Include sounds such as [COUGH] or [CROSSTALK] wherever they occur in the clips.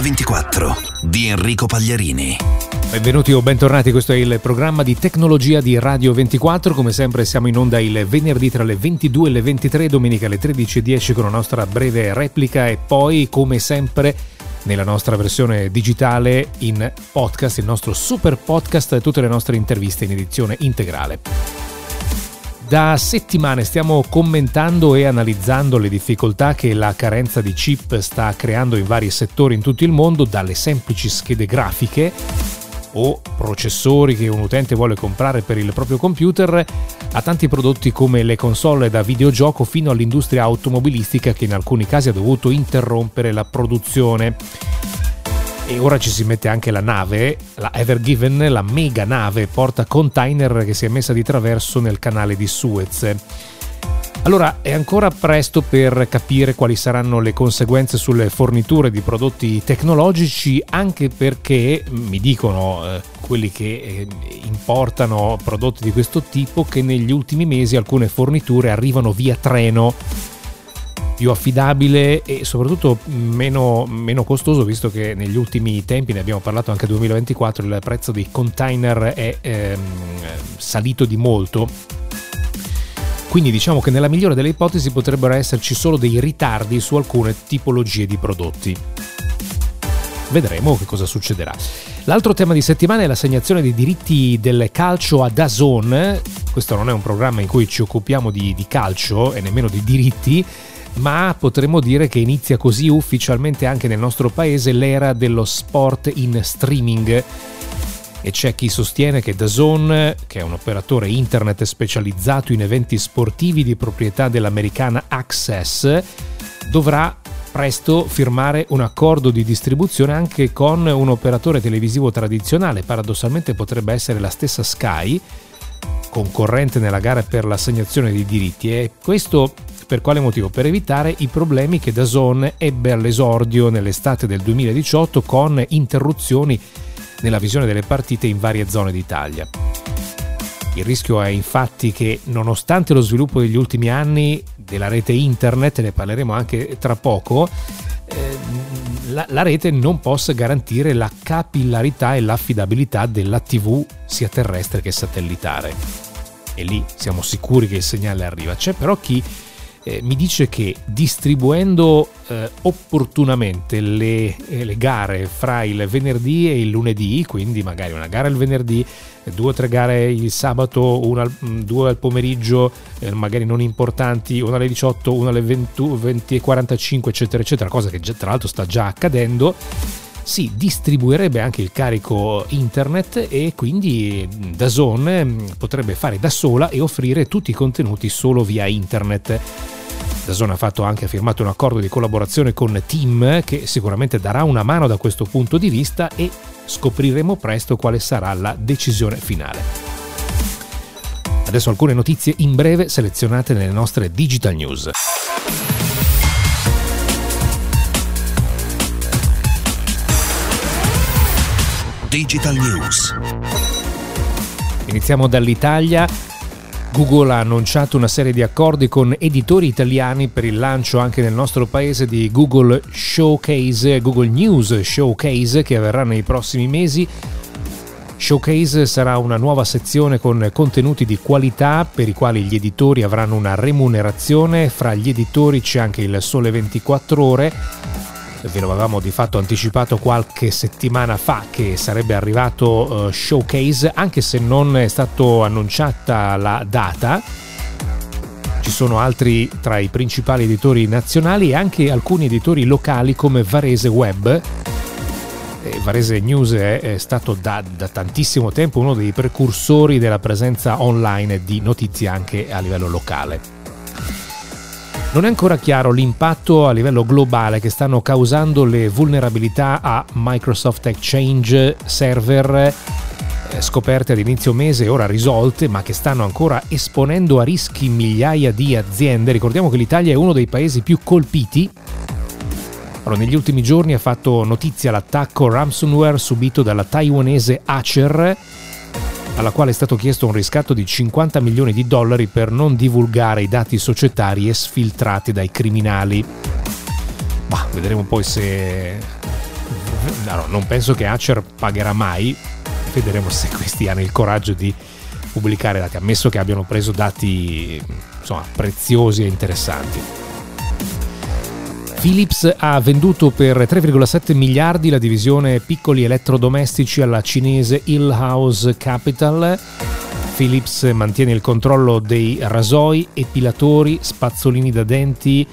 2024 di Enrico Pagliarini. Benvenuti o bentornati, questo è il programma di tecnologia di Radio 24, come sempre siamo in onda il venerdì tra le 22 e le 23, domenica alle 13.10 con la nostra breve replica e poi come sempre nella nostra versione digitale in podcast, il nostro super podcast e tutte le nostre interviste in edizione integrale. Da settimane stiamo commentando e analizzando le difficoltà che la carenza di chip sta creando in vari settori in tutto il mondo, dalle semplici schede grafiche o processori che un utente vuole comprare per il proprio computer, a tanti prodotti come le console da videogioco fino all'industria automobilistica che in alcuni casi ha dovuto interrompere la produzione. E ora ci si mette anche la nave, la Ever Given, la mega nave porta container che si è messa di traverso nel canale di Suez. Allora, è ancora presto per capire quali saranno le conseguenze sulle forniture di prodotti tecnologici, anche perché mi dicono eh, quelli che eh, importano prodotti di questo tipo che negli ultimi mesi alcune forniture arrivano via treno più affidabile e soprattutto meno, meno, costoso visto che negli ultimi tempi, ne abbiamo parlato anche nel 2024, il prezzo dei container è ehm, salito di molto. Quindi diciamo che nella migliore delle ipotesi potrebbero esserci solo dei ritardi su alcune tipologie di prodotti. Vedremo che cosa succederà. L'altro tema di settimana è l'assegnazione dei diritti del calcio a Dazon. Questo non è un programma in cui ci occupiamo di, di calcio e nemmeno di diritti, ma potremmo dire che inizia così ufficialmente anche nel nostro paese l'era dello sport in streaming. E c'è chi sostiene che DAZN, che è un operatore internet specializzato in eventi sportivi di proprietà dell'americana Access, dovrà presto firmare un accordo di distribuzione anche con un operatore televisivo tradizionale. Paradossalmente potrebbe essere la stessa Sky, concorrente nella gara per l'assegnazione dei diritti. E questo per quale motivo? Per evitare i problemi che Dazon ebbe all'esordio nell'estate del 2018 con interruzioni nella visione delle partite in varie zone d'Italia. Il rischio è infatti che nonostante lo sviluppo degli ultimi anni della rete internet, ne parleremo anche tra poco, eh, la, la, rete non possa garantire la capillarità e l'affidabilità della TV sia terrestre che satellitare. E lì siamo sicuri che il segnale arriva. C'è però chi eh, mi dice che distribuendo eh, opportunamente le, eh, le, gare fra il venerdì e il lunedì, quindi magari una gara il venerdì, due o tre gare il sabato, una, mm, due al pomeriggio, eh, magari non importanti, una alle 18, una alle 20, 20 e 45, eccetera, eccetera, cosa che già, tra l'altro sta già accadendo si distribuirebbe anche il carico internet e quindi Dazon mm, potrebbe fare da sola e offrire tutti i contenuti solo via internet. Dazon ha fatto anche ha firmato un accordo di collaborazione con Team che sicuramente darà una mano da questo punto di vista e scopriremo presto quale sarà la decisione finale. Adesso alcune notizie in breve selezionate nelle nostre digital news. Digital News. Iniziamo dall'Italia. Google ha annunciato una serie di accordi con editori italiani per il lancio anche nel nostro paese di Google Showcase, Google News Showcase che avverrà nei prossimi mesi. Showcase sarà una nuova sezione con contenuti di qualità per i quali gli editori avranno una remunerazione. Fra gli editori c'è anche il Sole 24 ore ve lo avevamo di fatto anticipato qualche settimana fa che sarebbe arrivato uh, Showcase, anche se non è stata annunciata la data. Ci sono altri tra i principali editori nazionali e anche alcuni editori locali come Varese Web. E Varese News è, è stato da, da tantissimo tempo uno dei precursori della presenza online di notizie anche a livello locale. Non è ancora chiaro l'impatto a livello globale che stanno causando le vulnerabilità a Microsoft Exchange Server eh, scoperte ad inizio mese e ora risolte, ma che stanno ancora esponendo a rischi migliaia di aziende. Ricordiamo che l'Italia è uno dei paesi più colpiti. Allora, negli ultimi giorni ha fatto notizia l'attacco ransomware subito dalla taiwanese Acer alla quale è stato chiesto un riscatto di 50 milioni di dollari per non divulgare i dati societari esfiltrati dai criminali. Ma vedremo poi se no, non penso che Acer pagherà mai, vedremo se questi hanno il coraggio di pubblicare dati, ammesso che abbiano preso dati insomma, preziosi e interessanti. Philips ha venduto per 3,7 miliardi la divisione piccoli elettrodomestici alla cinese Hillhouse Capital. Philips mantiene il controllo dei rasoi, epilatori, spazzolini da denti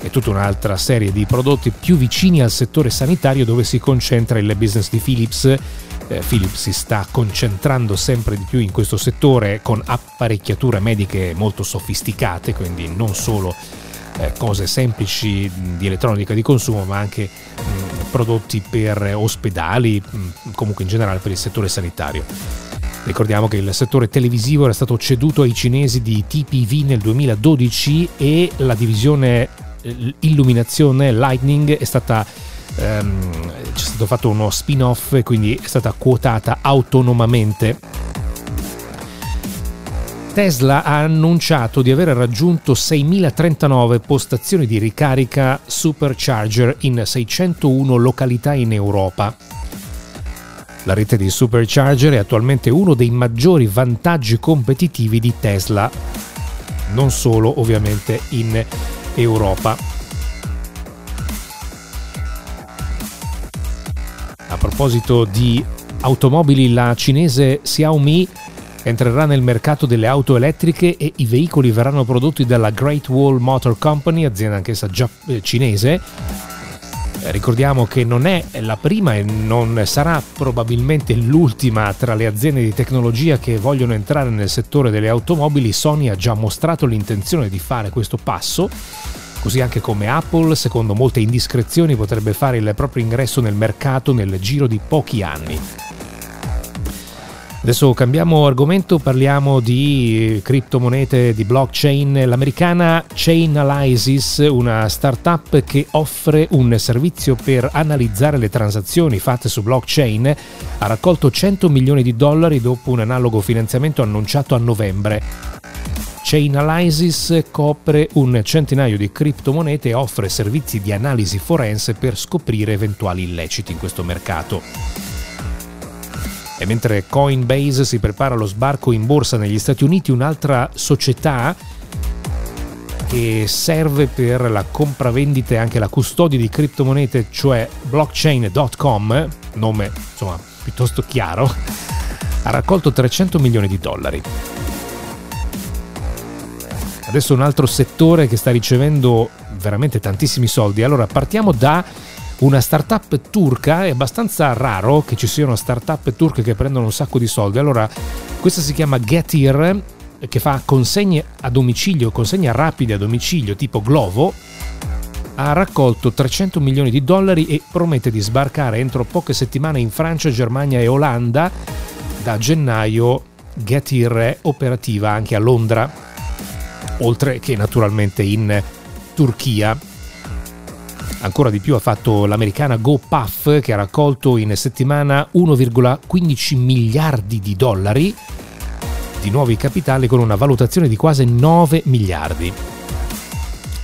e tutta un'altra serie di prodotti più vicini al settore sanitario dove si concentra il business di Philips. Eh, Philips si sta concentrando sempre di più in questo settore con apparecchiature mediche molto sofisticate, quindi non solo eh, cose semplici di elettronica di consumo, ma anche prodotti per ospedali, comunque in generale per il settore sanitario. Ricordiamo che il settore televisivo era stato ceduto ai cinesi di TPV nel 2012 e la divisione eh, illuminazione Lightning è stata ehm, c'è stato fatto uno spin-off e quindi è stata quotata autonomamente Tesla ha annunciato di aver raggiunto 6.039 postazioni di ricarica supercharger in 601 località in Europa. La rete di supercharger è attualmente uno dei maggiori vantaggi competitivi di Tesla, non solo ovviamente in Europa. A proposito di automobili, la cinese Xiaomi entrerà nel mercato delle auto elettriche e i veicoli verranno prodotti dalla Great Wall Motor Company, azienda anch'essa eh, cinese. Eh, ricordiamo che non è la prima e non sarà probabilmente l'ultima tra le aziende di tecnologia che vogliono entrare nel settore delle automobili. Sony ha già mostrato l'intenzione di fare questo passo. Così anche come Apple, secondo molte indiscrezioni, potrebbe fare il proprio ingresso nel mercato nel giro di pochi anni. Adesso cambiamo argomento, parliamo di criptomonete, di blockchain. L'americana Chainalysis, una startup che offre un servizio per analizzare le transazioni fatte su blockchain, ha raccolto 100 milioni di dollari dopo un analogo finanziamento annunciato a novembre. Chainalysis copre un centinaio di criptomonete e offre servizi di analisi forense per scoprire eventuali illeciti in questo mercato. E mentre Coinbase si prepara allo sbarco in borsa negli Stati Uniti, un'altra società che serve per la compravendita e anche la custodia di criptomonete, cioè blockchain.com, nome insomma piuttosto chiaro, ha raccolto 300 milioni di dollari. Adesso un altro settore che sta ricevendo veramente tantissimi soldi. Allora partiamo da una startup turca, è abbastanza raro che ci siano startup turche che prendono un sacco di soldi. Allora, questa si chiama Getir, che fa consegne a domicilio, consegne rapide a domicilio tipo Glovo, ha raccolto 300 milioni di dollari e promette di sbarcare entro poche settimane in Francia, Germania e Olanda. Da gennaio Getir è operativa anche a Londra, oltre che naturalmente in Turchia. Ancora di più ha fatto l'americana GoPuff che ha raccolto in settimana 1,15 miliardi di dollari di nuovi capitali con una valutazione di quasi 9 miliardi.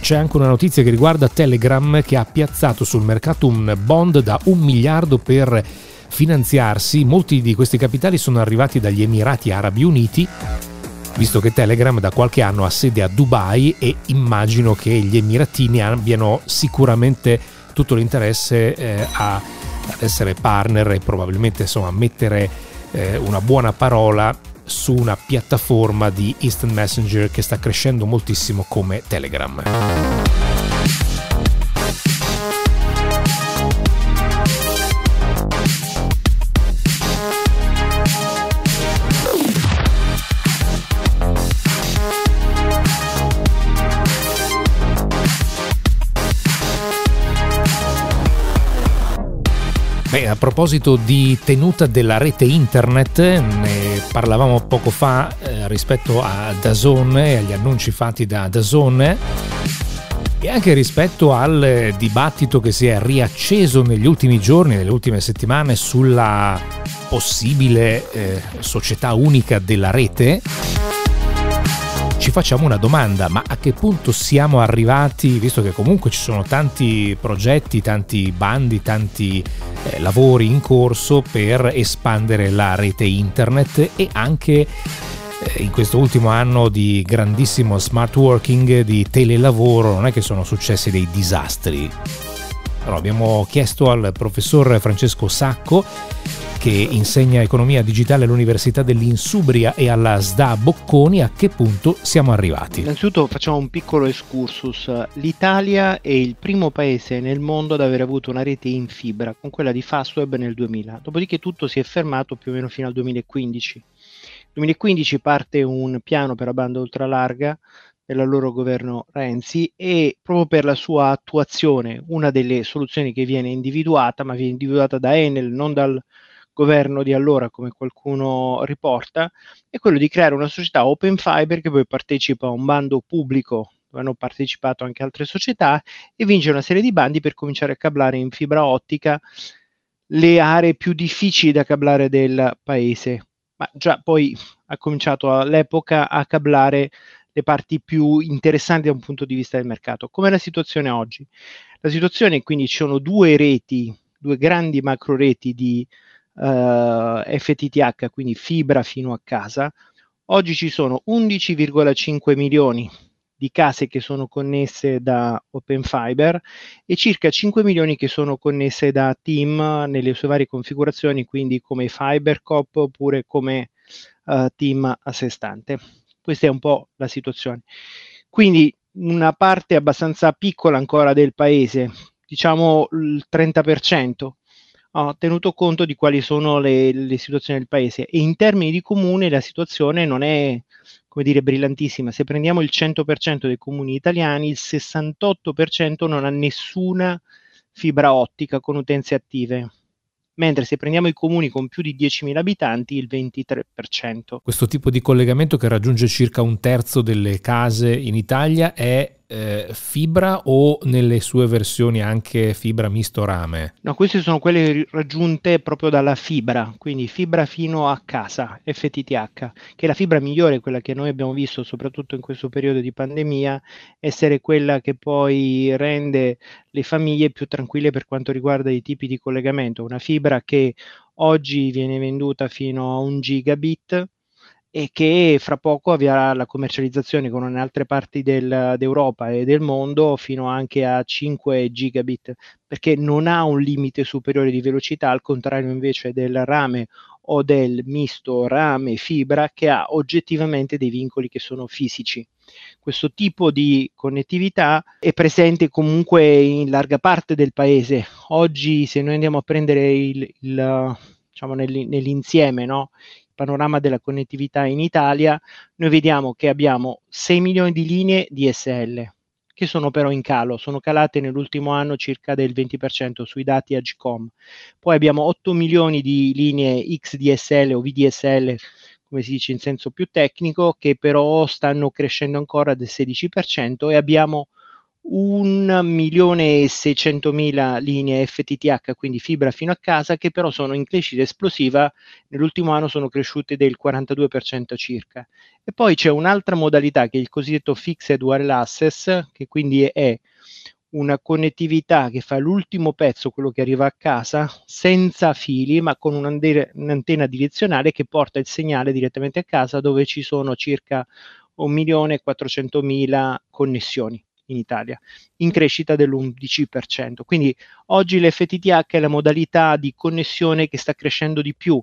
C'è anche una notizia che riguarda Telegram che ha piazzato sul mercato un bond da un miliardo per finanziarsi. Molti di questi capitali sono arrivati dagli Emirati Arabi Uniti visto che Telegram da qualche anno ha sede a Dubai e immagino che gli emiratini abbiano sicuramente tutto l'interesse eh, a, ad essere partner e probabilmente insomma mettere eh, una buona parola su una piattaforma di instant messenger che sta crescendo moltissimo come Telegram. Beh, a proposito di tenuta della rete internet, ne parlavamo poco fa eh, rispetto a Dazon e agli annunci fatti da Dazon e anche rispetto al dibattito che si è riacceso negli ultimi giorni, nelle ultime settimane sulla possibile eh, società unica della rete ci facciamo una domanda, ma a che punto siamo arrivati, visto che comunque ci sono tanti progetti, tanti bandi, tanti eh, lavori in corso per espandere la rete internet e anche eh, in questo ultimo anno di grandissimo smart working, di telelavoro, non è che sono successi dei disastri. Allora, abbiamo chiesto al professor Francesco Sacco che insegna economia digitale all'Università dell'Insubria e alla SDA Bocconi, a che punto siamo arrivati? Innanzitutto facciamo un piccolo excursus. L'Italia è il primo paese nel mondo ad aver avuto una rete in fibra, con quella di Fastweb nel 2000. Dopodiché tutto si è fermato più o meno fino al 2015. Nel 2015 parte un piano per la banda ultralarga dell'allora governo Renzi e proprio per la sua attuazione una delle soluzioni che viene individuata, ma viene individuata da Enel, non dal governo di allora, come qualcuno riporta, è quello di creare una società open fiber che poi partecipa a un bando pubblico dove hanno partecipato anche altre società e vince una serie di bandi per cominciare a cablare in fibra ottica le aree più difficili da cablare del paese. Ma già poi ha cominciato all'epoca a cablare le parti più interessanti da un punto di vista del mercato. Com'è la situazione oggi? La situazione è quindi ci sono due reti, due grandi macro reti di eh, FTTH, quindi fibra fino a casa, oggi ci sono 11,5 milioni di case che sono connesse da Open Fiber e circa 5 milioni che sono connesse da Team nelle sue varie configurazioni, quindi come FiberCop oppure come uh, Team a sé stante. Questa è un po' la situazione. Quindi una parte abbastanza piccola ancora del paese, diciamo il 30%, ha tenuto conto di quali sono le, le, situazioni del paese e in termini di comune la situazione non è come dire brillantissima. Se prendiamo il 100% dei comuni italiani, il 68% non ha nessuna fibra ottica con utenze attive mentre se prendiamo i comuni con più di 10.000 abitanti il 23%. Questo tipo di collegamento che raggiunge circa un terzo delle case in Italia è eh, fibra o nelle sue versioni anche fibra misto rame? No, queste sono quelle raggiunte proprio dalla fibra, quindi fibra fino a casa, FTTH, che è la fibra migliore, quella che noi abbiamo visto soprattutto in questo periodo di pandemia, essere quella che poi rende le famiglie più tranquille per quanto riguarda i tipi di collegamento. Una fibra che oggi viene venduta fino a un gigabit e che fra poco avvierà la commercializzazione con altre parti del, d'Europa e del mondo fino anche a 5 gigabit, perché non ha un limite superiore di velocità, al contrario invece del rame o del misto rame fibra che ha oggettivamente dei vincoli che sono fisici. Questo tipo di connettività è presente comunque in larga parte del paese. Oggi se noi andiamo a prendere il, il diciamo nell'insieme no? Panorama della connettività in Italia, noi vediamo che abbiamo 6 milioni di linee DSL, che sono però in calo, sono calate nell'ultimo anno circa del 20% sui dati Agcom. Poi abbiamo 8 milioni di linee XDSL o VDSL, come si dice in senso più tecnico, che però stanno crescendo ancora del 16% e abbiamo 1 milione e 600 mila linee FTTH, quindi fibra fino a casa, che però sono in crescita esplosiva, nell'ultimo anno sono cresciute del 42% circa. E poi c'è un'altra modalità che è il cosiddetto Fixed Wireless Access, che quindi è una connettività che fa l'ultimo pezzo, quello che arriva a casa, senza fili, ma con un'antenna direzionale che porta il segnale direttamente a casa dove ci sono circa 1.400.000 connessioni in Italia, in crescita dell'11%. Quindi oggi l'FTTH è la modalità di connessione che sta crescendo di più,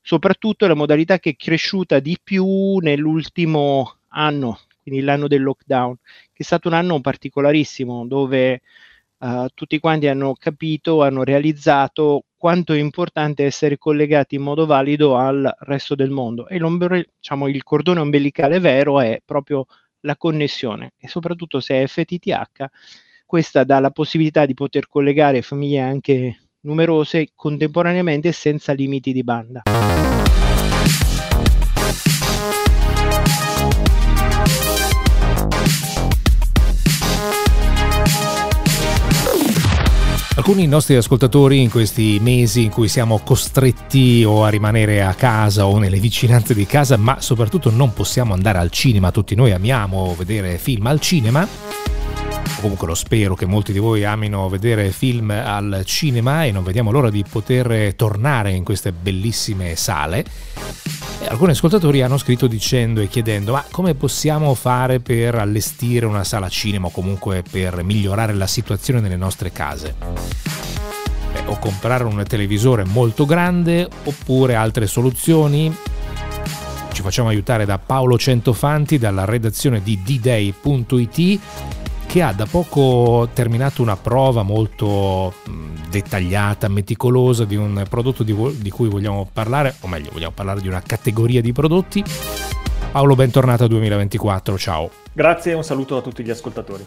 soprattutto la modalità che è cresciuta di più nell'ultimo anno, quindi l'anno del lockdown, che è stato un anno particolarissimo dove uh, tutti quanti hanno capito, hanno realizzato quanto è importante essere collegati in modo valido al resto del mondo e diciamo, il cordone ombelicale vero è proprio la connessione e soprattutto se è FTTH, questa dà la possibilità di poter collegare famiglie anche numerose contemporaneamente senza limiti di banda. Alcuni nostri ascoltatori in questi mesi in cui siamo costretti o a rimanere a casa o nelle vicinanze di casa, ma soprattutto non possiamo andare al cinema, tutti noi amiamo vedere film al cinema, comunque lo spero che molti di voi amino vedere film al cinema e non vediamo l'ora di poter tornare in queste bellissime sale. E alcuni ascoltatori hanno scritto dicendo e chiedendo ma come possiamo fare per allestire una sala cinema o comunque per migliorare la situazione nelle nostre case? Beh, o comprare un televisore molto grande oppure altre soluzioni? Ci facciamo aiutare da Paolo Centofanti dalla redazione di dday.it che ha da poco terminato una prova molto dettagliata, meticolosa di un prodotto di, di, cui vogliamo parlare, o meglio, vogliamo parlare di una categoria di prodotti. Paolo, bentornato a 2024, ciao. Grazie e un saluto a tutti gli ascoltatori.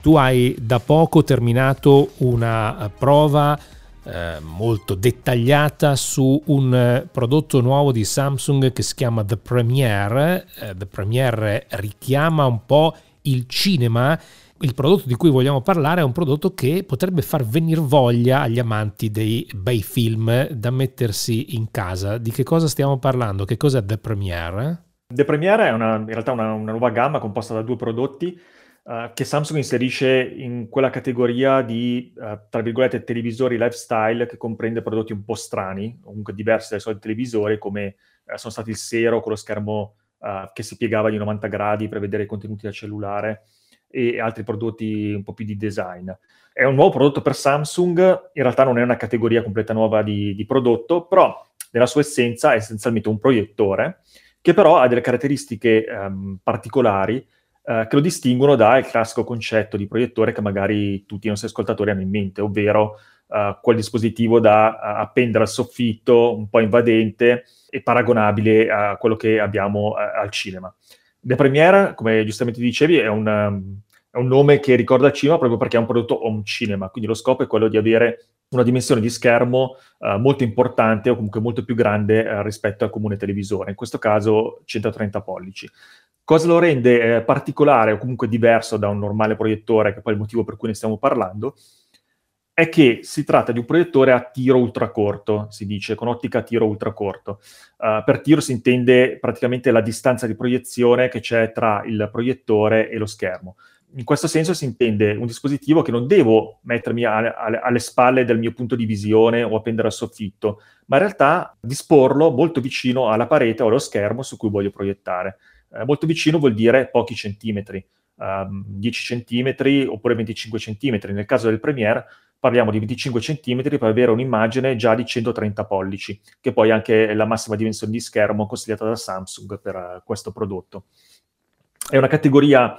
Tu hai da poco terminato una prova eh, molto dettagliata su un eh, prodotto nuovo di Samsung che si chiama The Premiere. Eh, The Premiere richiama un po' il cinema il prodotto di cui vogliamo parlare è un prodotto che potrebbe far venire voglia agli amanti dei bei film da mettersi in casa. Di che cosa stiamo parlando? Che cos'è The Premiere? The Premiere è una, in realtà una, una, nuova gamma composta da due prodotti uh, che Samsung inserisce in quella categoria di, uh, tra virgolette, televisori lifestyle che comprende prodotti un po' strani, comunque diversi dai soliti televisori, come uh, sono stati il Sero con lo schermo che si piegava di 90 gradi per vedere i contenuti da cellulare, e altri prodotti un po' più di design. È un nuovo prodotto per Samsung, in realtà non è una categoria completa nuova di, di prodotto, però nella sua essenza è essenzialmente un proiettore che però ha delle caratteristiche um, particolari uh, che lo distinguono dal classico concetto di proiettore che magari tutti i nostri ascoltatori hanno in mente, ovvero uh, quel dispositivo da appendere al soffitto, un po' invadente e paragonabile a quello che abbiamo al cinema. The Premiere, come giustamente dicevi, è un, um, è un nome che ricorda cinema proprio perché è un prodotto home cinema, quindi lo scopo è quello di avere una dimensione di schermo uh, molto importante o comunque molto più grande uh, rispetto al comune televisore, in questo caso 130 pollici. Cosa lo rende eh, particolare o comunque diverso da un normale proiettore, che è poi il motivo per cui ne stiamo parlando, è che si tratta di un proiettore a tiro ultracorto, si dice, con ottica a tiro ultracorto. Uh, per tiro si intende praticamente la distanza di proiezione che c'è tra il proiettore e lo schermo. In questo senso si intende un dispositivo che non devo mettermi alle, alle, alle spalle del mio punto di visione o appendere al soffitto, ma in realtà disporlo molto vicino alla parete o allo schermo su cui voglio proiettare. Uh, molto vicino vuol dire pochi centimetri, uh, 10 centimetri oppure 25 centimetri. Nel caso del Premiere parliamo di 25 cm per avere un'immagine già di 130 pollici, che poi è anche la massima dimensione di schermo consigliata da Samsung per uh, questo prodotto. È una categoria,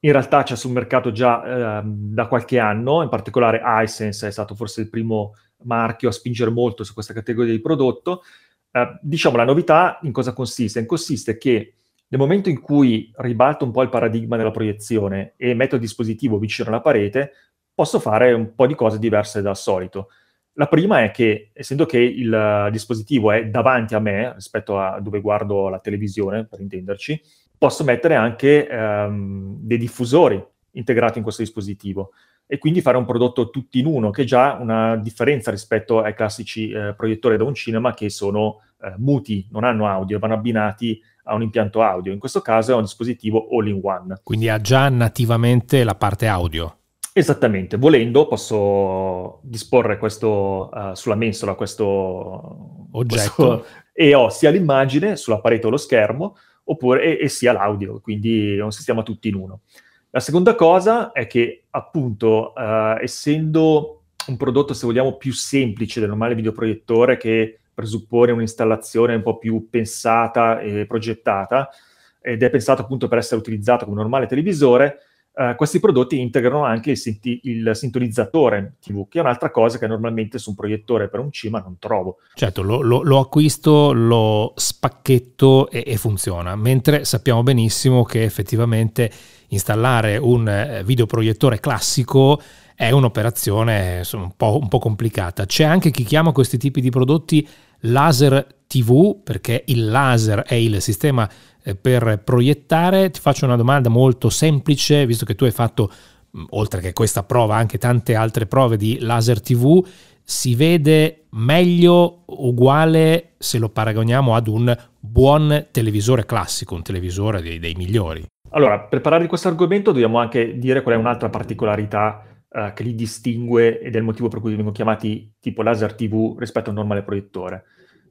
in realtà c'è sul mercato già uh, da qualche anno, in particolare iSense è stato forse il primo marchio a spingere molto su questa categoria di prodotto. Uh, diciamo, la novità in cosa consiste? Consiste che nel momento in cui ribalto un po' il paradigma della proiezione e metto il dispositivo vicino alla parete, posso fare un po' di cose diverse dal solito. La prima è che, essendo che il dispositivo è davanti a me, rispetto a dove guardo la televisione, per intenderci, posso mettere anche ehm, dei diffusori integrati in questo dispositivo e quindi fare un prodotto tutti in uno, che è già una differenza rispetto ai classici eh, proiettori da un cinema che sono eh, muti, non hanno audio, vanno abbinati a un impianto audio. In questo caso è un dispositivo all in one. Quindi ha già nativamente la parte audio. Esattamente, volendo posso disporre questo uh, sulla mensola questo oggetto questo, [LAUGHS] e ho sia l'immagine sulla parete o lo schermo oppure, e, e, sia l'audio, quindi è un sistema tutti in uno. La seconda cosa è che appunto uh, essendo un prodotto se vogliamo più semplice del normale videoproiettore che presuppone un'installazione un po' più pensata e progettata ed è pensato appunto per essere utilizzato come un normale televisore, Uh, questi prodotti integrano anche il, sinti- il, sintonizzatore TV, che è un'altra cosa che normalmente su un proiettore per un cinema non trovo. Certo, lo, lo, lo acquisto, lo spacchetto e, e, funziona, mentre sappiamo benissimo che effettivamente installare un eh, videoproiettore classico è un'operazione insomma, un, po', un po' complicata. C'è anche chi chiama questi tipi di prodotti laser TV, perché il laser è il sistema eh, per proiettare. Ti faccio una domanda molto semplice, visto che tu hai fatto oltre che questa prova, anche tante altre prove di laser TV, si vede meglio, uguale se lo paragoniamo ad un buon televisore classico, un televisore dei, dei migliori. Allora, per parlare di questo argomento dobbiamo anche dire qual è un'altra particolarità uh, che li distingue ed è il motivo per cui vengono chiamati tipo laser TV rispetto a un normale proiettore.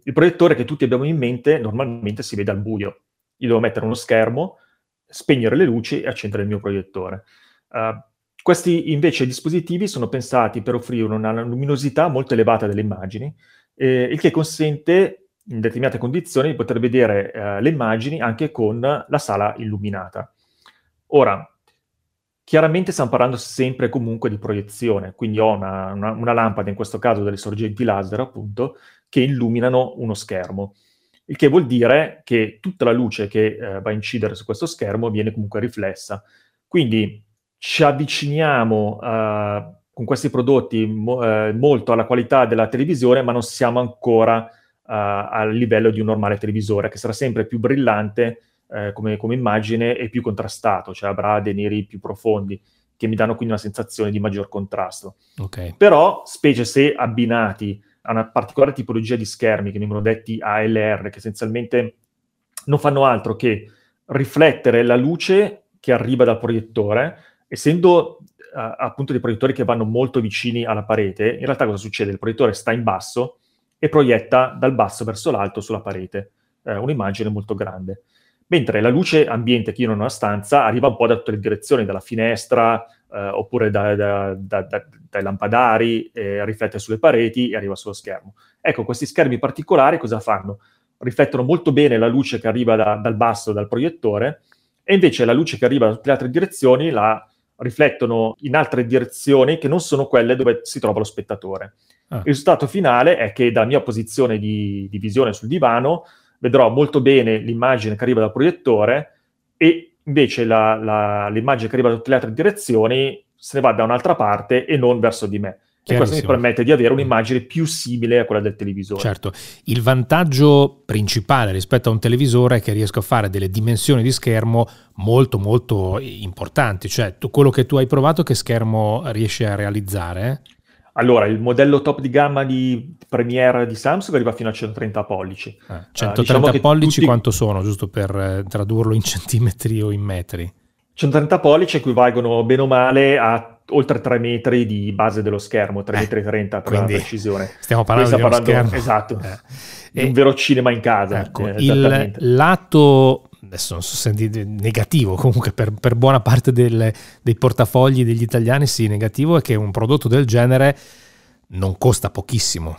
Il proiettore che tutti abbiamo in mente normalmente si vede al buio. Io devo mettere uno schermo, spegnere le luci e accendere il mio proiettore. Uh, questi invece dispositivi sono pensati per offrire una luminosità molto elevata delle immagini, eh, il che consente in determinate condizioni di poter vedere eh, le immagini anche con la sala illuminata. Ora, chiaramente stiamo parlando sempre comunque di proiezione, quindi ho una, una, una lampada, in questo caso delle sorgenti laser appunto, che illuminano uno schermo il che vuol dire che tutta la luce che eh, va a incidere su questo schermo viene comunque riflessa. Quindi ci avviciniamo uh, con questi prodotti mo- uh, molto alla qualità della televisione, ma non siamo ancora uh, al livello di un normale televisore, che sarà sempre più brillante come, come, immagine e più contrastato, cioè avrà dei neri più profondi, che mi danno quindi una sensazione di maggior contrasto. Okay. Però, specie se abbinati a una particolare tipologia di schermi che vengono detti ALR, che essenzialmente non fanno altro che riflettere la luce che arriva dal proiettore essendo uh, appunto dei proiettori che vanno molto vicini alla parete, in realtà cosa succede? Il proiettore sta in basso e proietta dal basso verso l'alto sulla parete eh, un'immagine molto grande. Mentre la luce ambiente che io non ho nella stanza arriva un po' da tutte le direzioni, dalla finestra eh, oppure da, da, da, dai lampadari, eh, riflette sulle pareti e arriva sullo schermo. Ecco, questi schermi particolari cosa fanno? Riflettono molto bene la luce che arriva dal basso, dal proiettore, e invece la luce che arriva da tutte le altre direzioni la riflettono in altre direzioni che non sono quelle dove si trova lo spettatore. Ah. Il risultato finale è che dalla mia posizione di, di, visione sul divano vedrò molto bene l'immagine che arriva dal proiettore e invece la, la, l'immagine che arriva da tutte le altre direzioni se ne va da un'altra parte e non verso di me. E questo mi permette di avere un'immagine più simile a quella del televisore. Certo, il vantaggio principale rispetto a un televisore è che riesco a fare delle dimensioni di schermo molto molto importanti, cioè tu, quello che tu hai provato che schermo riesci a realizzare? Allora, il modello top di gamma di Premiere di Samsung arriva fino a 130 pollici. Eh, 130 uh, diciamo pollici tutti... quanto sono, giusto per eh, tradurlo in [LAUGHS] centimetri o in metri? 130 pollici equivalgono bene o male a oltre 3 metri di base dello schermo, 3 eh, metri e 30 per Quindi la precisione. [LAUGHS] Stiamo parlando di parlando, schermo. Esatto, eh. un vero cinema in casa. Ecco, eh, il lato, adesso non so se è negativo, comunque per, per buona parte del, dei portafogli degli italiani sì, negativo è che un prodotto del genere non costa pochissimo.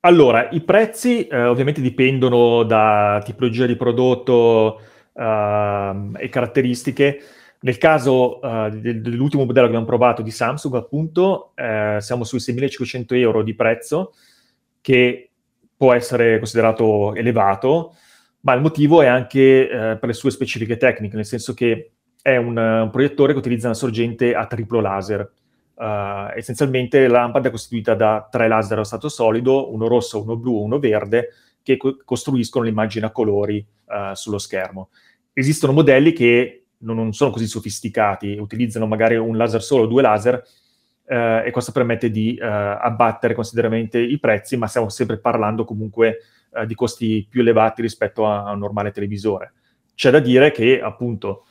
Allora, i prezzi eh, ovviamente dipendono da tipologia di prodotto uh, e caratteristiche. Nel caso uh, dell'ultimo modello che abbiamo provato di Samsung, appunto, eh, siamo sui 6.500 euro di prezzo, che può essere considerato elevato, ma il motivo è anche eh, per le sue specifiche tecniche, nel senso che è un, un proiettore che utilizza una sorgente a triplo laser. Uh, essenzialmente la lampada è costituita da tre laser a stato solido, uno rosso, uno blu e uno verde, che co- costruiscono l'immagine a colori uh, sullo schermo. Esistono modelli che non, sono così sofisticati, utilizzano magari un laser solo o due laser eh, e questo permette di eh, abbattere considerevolmente i prezzi, ma stiamo sempre parlando comunque eh, di costi più elevati rispetto a, a, un normale televisore. C'è da dire che appunto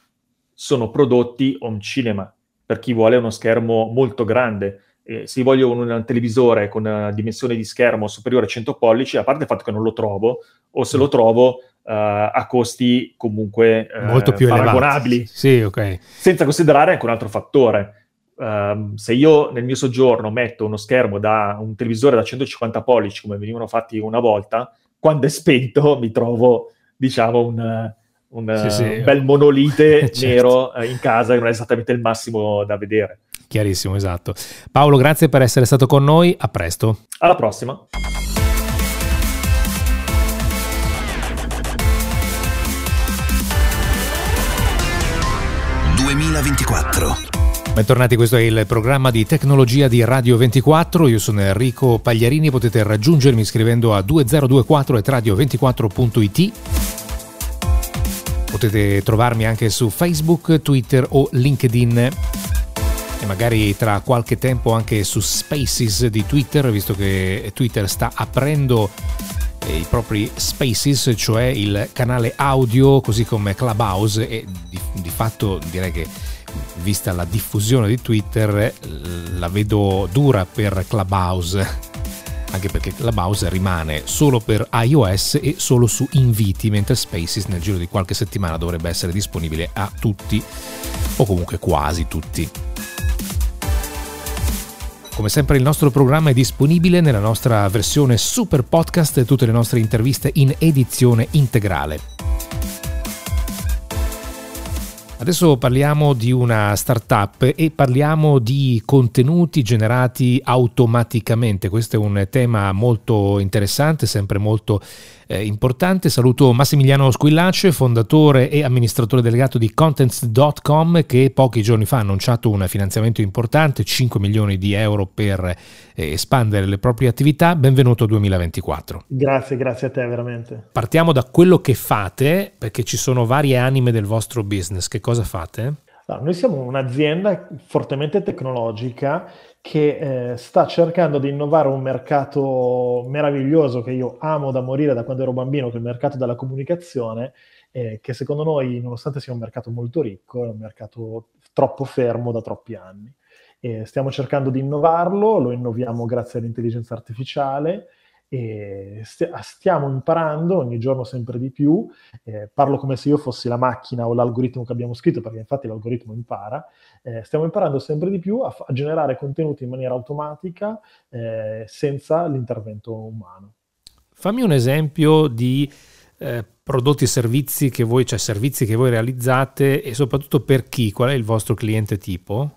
sono prodotti home cinema per chi vuole uno schermo molto grande. E se voglio un, un televisore con una dimensione di schermo superiore a 100 pollici, a parte il fatto che non lo trovo, o se lo trovo Uh, a costi comunque uh, molto più paragonabili. Sì, okay. Senza considerare anche un altro fattore. Uh, se io nel mio soggiorno metto uno schermo da un televisore da 150 pollici, come venivano fatti una volta, quando è spento mi trovo, diciamo, un, un, sì, sì. un bel monolite [LAUGHS] certo. nero eh, in casa che non è esattamente il massimo da vedere. Chiarissimo, esatto. Paolo, grazie per essere stato con noi. A presto. Alla prossima. Bentornati, questo è il programma di tecnologia di Radio 24. Io sono Enrico Pagliarini. Potete raggiungermi scrivendo a 2024 radio24.it. Potete trovarmi anche su Facebook, Twitter o LinkedIn. e magari tra qualche tempo anche su Spaces di Twitter, visto che Twitter sta aprendo i propri spaces, cioè il canale audio, così come Clubhouse e di, di fatto direi che vista la diffusione di Twitter la vedo dura per Clubhouse anche perché Clubhouse rimane solo per iOS e solo su inviti, mentre Spaces nel giro di qualche settimana dovrebbe essere disponibile a tutti o comunque quasi tutti. Come sempre il nostro programma è disponibile nella nostra versione super podcast e tutte le nostre interviste in edizione integrale. Adesso parliamo di una startup e parliamo di contenuti generati automaticamente. Questo è un tema molto interessante, sempre molto eh, importante. Saluto Massimiliano Squillace, fondatore e amministratore delegato di Contents.com che pochi giorni fa ha annunciato un finanziamento importante, 5 milioni di euro per eh, espandere le proprie attività. Benvenuto 2024. Grazie, grazie a te veramente. Partiamo da quello che fate, perché ci sono varie anime del vostro business. Che cosa fate? Allora, noi siamo un'azienda fortemente tecnologica che eh, sta cercando di innovare un mercato meraviglioso che io amo da morire da quando ero bambino, che è il mercato della comunicazione, eh, che secondo noi, nonostante sia un mercato molto ricco, è un mercato troppo fermo da troppi anni. E stiamo cercando di innovarlo, lo innoviamo grazie all'intelligenza artificiale e stiamo imparando ogni giorno sempre di più. Eh, parlo come se io fossi la macchina o l'algoritmo che abbiamo scritto, perché infatti l'algoritmo impara. Eh, stiamo imparando sempre di più a, a, generare contenuti in maniera automatica eh, senza l'intervento umano. Fammi un esempio di eh, prodotti e servizi che voi, cioè servizi che voi realizzate e soprattutto per chi? Qual è il vostro cliente tipo?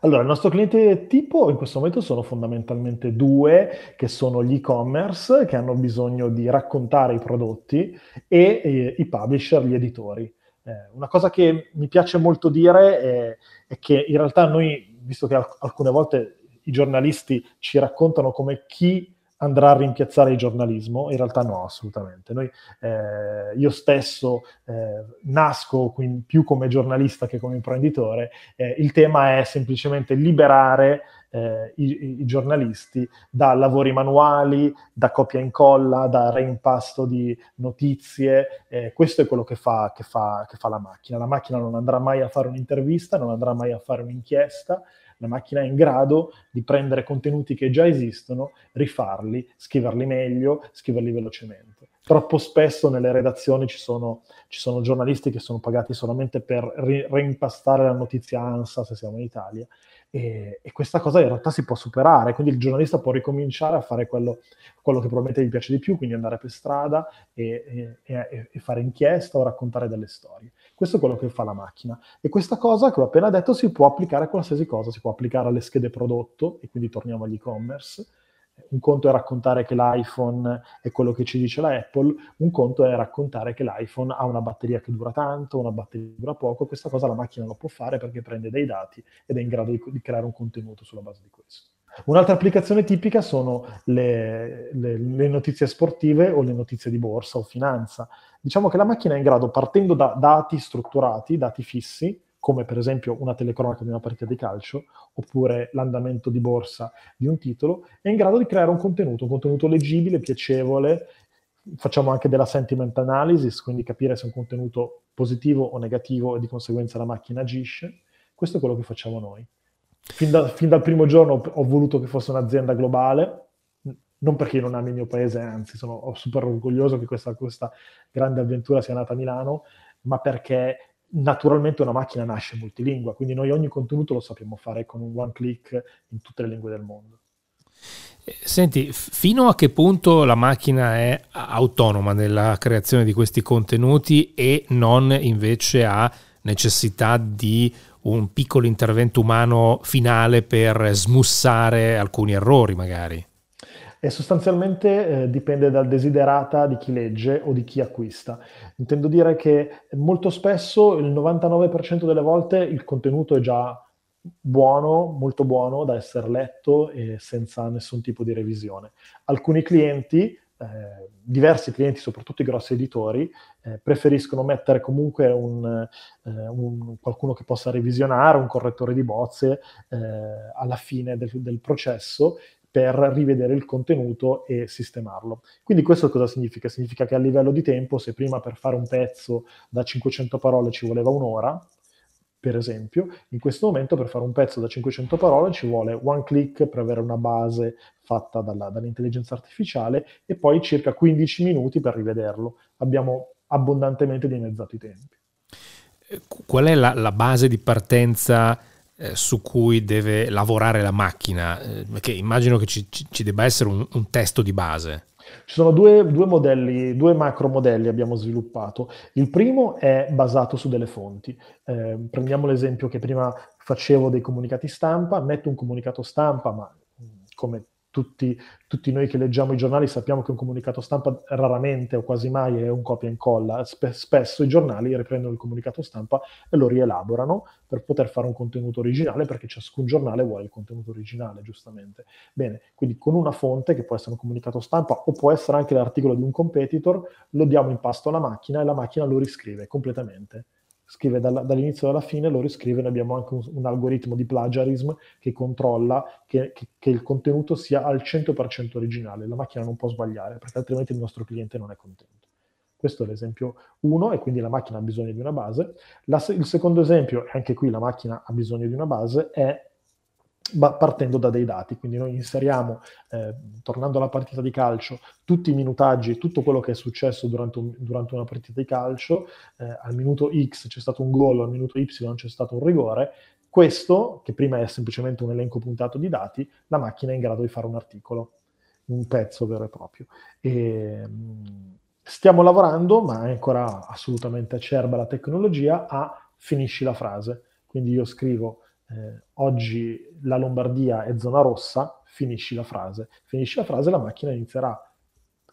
Allora, il nostro cliente tipo in questo momento sono fondamentalmente due, che sono gli e-commerce, che hanno bisogno di raccontare i prodotti, e eh, i publisher, gli editori. Eh, una cosa che mi piace molto dire è, è, che in realtà noi, visto che alcune volte i giornalisti ci raccontano come chi andrà a rimpiazzare il giornalismo, in realtà no, assolutamente. Noi, eh, io stesso eh, nasco quindi, più come giornalista che come imprenditore, eh, il tema è semplicemente liberare eh, i, i, giornalisti da lavori manuali, da copia e incolla, da reimpasto di notizie, eh, questo è quello che fa, che, fa, che fa la macchina. La macchina non andrà mai a fare un'intervista, non andrà mai a fare un'inchiesta, la macchina è in grado di prendere contenuti che già esistono, rifarli, scriverli meglio, scriverli velocemente. Troppo spesso nelle redazioni ci sono, ci sono giornalisti che sono pagati solamente per ri- reimpastare la notizia ANSA, se siamo in Italia, e, e, questa cosa in realtà si può superare, quindi il giornalista può ricominciare a fare quello, quello che probabilmente gli piace di più, quindi andare per strada e, e, e, fare inchiesta o raccontare delle storie. Questo è quello che fa la macchina. E questa cosa che ho appena detto si può applicare a qualsiasi cosa, si può applicare alle schede prodotto, e quindi torniamo agli e-commerce, un conto è raccontare che l'iPhone è quello che ci dice la Apple, un conto è raccontare che l'iPhone ha una batteria che dura tanto, una batteria che dura poco. Questa cosa la macchina lo può fare perché prende dei dati ed è in grado di, di creare un contenuto sulla base di questo. Un'altra applicazione tipica sono le, le, le, notizie sportive o le notizie di borsa o finanza. Diciamo che la macchina è in grado, partendo da dati strutturati, dati fissi, come per esempio una telecronaca di una partita di calcio, oppure l'andamento di borsa di un titolo, è in grado di creare un contenuto, un contenuto leggibile, piacevole. Facciamo anche della sentiment analysis, quindi capire se un contenuto positivo o negativo e di conseguenza la macchina agisce. Questo è quello che facciamo noi. Fin, da, fin dal primo giorno ho, voluto che fosse un'azienda globale, non perché non ami il mio paese, anzi sono super orgoglioso che questa, questa, grande avventura sia nata a Milano, ma perché naturalmente una macchina nasce multilingua, quindi noi ogni contenuto lo sappiamo fare con un one click in tutte le lingue del mondo. Eh, senti, fino a che punto la macchina è autonoma nella creazione di questi contenuti e non invece ha necessità di un piccolo intervento umano finale per smussare alcuni errori magari? E sostanzialmente eh, dipende dal desiderata di chi legge o di chi acquista. Intendo dire che molto spesso, il 99% delle volte, il contenuto è già buono, molto buono da essere letto e senza nessun tipo di revisione. Alcuni clienti eh, diversi clienti, soprattutto i grossi editori, eh, preferiscono mettere comunque un, eh, un, qualcuno che possa revisionare, un correttore di bozze eh, alla fine del, del processo per rivedere il contenuto e sistemarlo. Quindi questo cosa significa? Significa che a livello di tempo, se prima per fare un pezzo da 500 parole ci voleva un'ora, per esempio, in questo momento per fare un pezzo da 500 parole ci vuole one click per avere una base fatta dalla, dall'intelligenza artificiale e poi circa 15 minuti per rivederlo. Abbiamo abbondantemente dimezzato i tempi. Qual è la, la base di partenza eh, su cui deve lavorare la macchina? Eh, perché immagino che ci, ci debba essere un, un testo di base. Ci sono due, due, modelli, due macro modelli abbiamo sviluppato. Il primo è basato su delle fonti. Eh, prendiamo l'esempio che prima facevo dei comunicati stampa, metto un comunicato stampa, ma come tutti, tutti, noi che leggiamo i giornali sappiamo che un comunicato stampa raramente o quasi mai è un copia e incolla. Spe- spesso i giornali riprendono il comunicato stampa e lo rielaborano per poter fare un contenuto originale, perché ciascun giornale vuole il contenuto originale, giustamente. Bene, quindi con una fonte, che può essere un comunicato stampa o può essere anche l'articolo di un competitor, lo diamo in pasto alla macchina e la macchina lo riscrive completamente scrive dall'inizio alla fine, lo riscrive, noi abbiamo anche un, un algoritmo di plagiarism che controlla che, che, che, il contenuto sia al 100% originale, la macchina non può sbagliare, perché altrimenti il nostro cliente non è contento. Questo è l'esempio 1 e quindi la macchina ha bisogno di una base. La, il secondo esempio, e anche qui la macchina ha bisogno di una base, è partendo da dei dati. Quindi noi inseriamo, eh, tornando alla partita di calcio, tutti i minutaggi, tutto quello che è successo durante, un, durante una partita di calcio, eh, al minuto X c'è stato un gol, al minuto Y c'è stato un rigore, questo, che prima è semplicemente un elenco puntato di dati, la macchina è in grado di fare un articolo, un pezzo vero e proprio. E, stiamo lavorando, ma è ancora assolutamente acerba la tecnologia, a finisci la frase. Quindi io scrivo eh, oggi la Lombardia è zona rossa, finisci la frase. Finisci la frase, la macchina inizierà,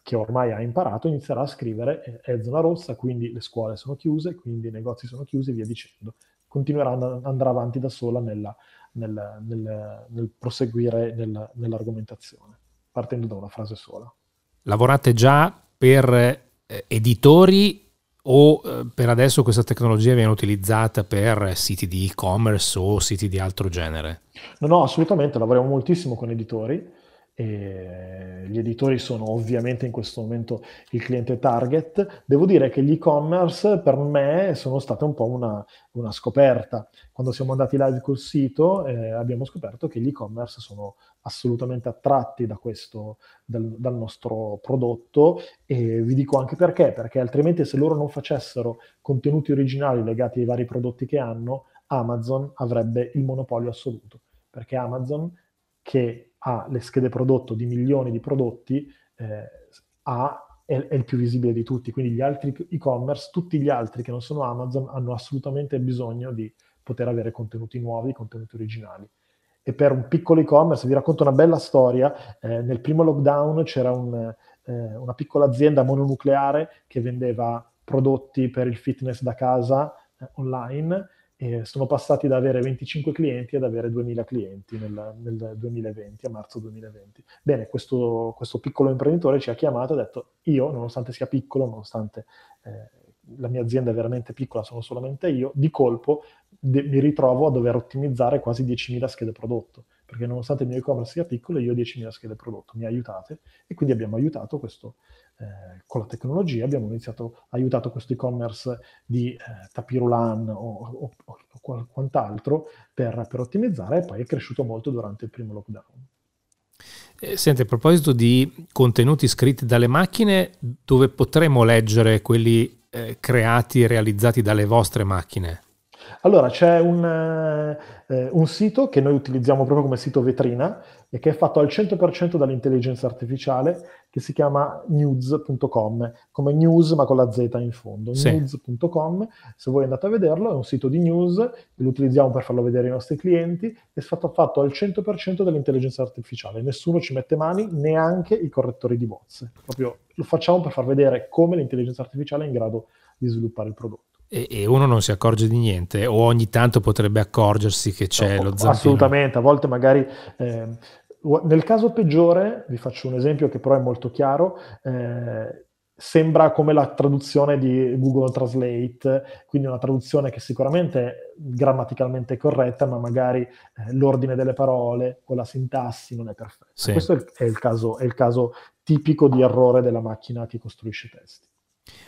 che ormai ha imparato, inizierà a scrivere è zona rossa, quindi le scuole sono chiuse, quindi i negozi sono chiusi e via dicendo. Continuerà ad andare avanti da sola nella, nel, nel, nel, proseguire nel, nell'argomentazione, partendo da una frase sola. Lavorate già per eh, editori o eh, per adesso questa tecnologia viene utilizzata per siti di e-commerce o siti di altro genere? No, no, assolutamente, lavoriamo moltissimo con editori. E gli editori sono ovviamente in questo momento il cliente target. Devo dire che gli e-commerce per me sono state un po' una, una scoperta. Quando siamo andati live col sito eh, abbiamo scoperto che gli e-commerce sono assolutamente attratti da questo, dal, dal, nostro prodotto e vi dico anche perché, perché altrimenti se loro non facessero contenuti originali legati ai vari prodotti che hanno, Amazon avrebbe il monopolio assoluto, perché Amazon che ha le schede prodotto di milioni di prodotti eh, ha, è, è il più visibile di tutti, quindi gli altri e-commerce, tutti gli altri che non sono Amazon hanno assolutamente bisogno di poter avere contenuti nuovi, contenuti originali. E per un piccolo e-commerce, vi racconto una bella storia, eh, nel primo lockdown c'era un, eh, una piccola azienda mononucleare che vendeva prodotti per il fitness da casa eh, online e sono passati da avere 25 clienti ad avere 2000 clienti nel, nel 2020, a marzo 2020. Bene, questo, questo, piccolo imprenditore ci ha chiamato e ha detto io, nonostante sia piccolo, nonostante eh, la mia azienda è veramente piccola, sono solamente io, di colpo de- mi ritrovo a dover ottimizzare quasi 10.000 schede prodotto, perché nonostante il mio e-commerce sia piccolo, io ho 10.000 schede prodotto, mi aiutate e quindi abbiamo aiutato questo, eh, con la tecnologia, abbiamo iniziato, aiutato questo e-commerce di eh, Tapirulan o, o, o quant'altro per, per ottimizzare e poi è cresciuto molto durante il primo lockdown. Eh, senti, a proposito di contenuti scritti dalle macchine, dove potremo leggere quelli eh, creati e realizzati dalle vostre macchine? Allora, c'è un, eh, un, sito che noi utilizziamo proprio come sito vetrina e che è fatto al 100% dall'intelligenza artificiale che si chiama news.com, come news ma con la Z in fondo. Sì. News.com, se voi andate a vederlo, è un sito di news, lo utilizziamo per farlo vedere ai nostri clienti, è stato fatto al 100% dall'intelligenza artificiale, nessuno ci mette mani, neanche i correttori di bozze. Proprio lo facciamo per far vedere come l'intelligenza artificiale è in grado di sviluppare il prodotto e, e, uno non si accorge di niente o ogni tanto potrebbe accorgersi che c'è no, lo zampino. Assolutamente, a volte magari eh, nel caso peggiore, vi faccio un esempio che però è molto chiaro, eh, sembra come la traduzione di Google Translate, quindi una traduzione che sicuramente è grammaticalmente corretta, ma magari eh, l'ordine delle parole o la sintassi non è perfetta. Sì. Questo è il, è, il caso, è il, caso, tipico di errore della macchina che costruisce testi.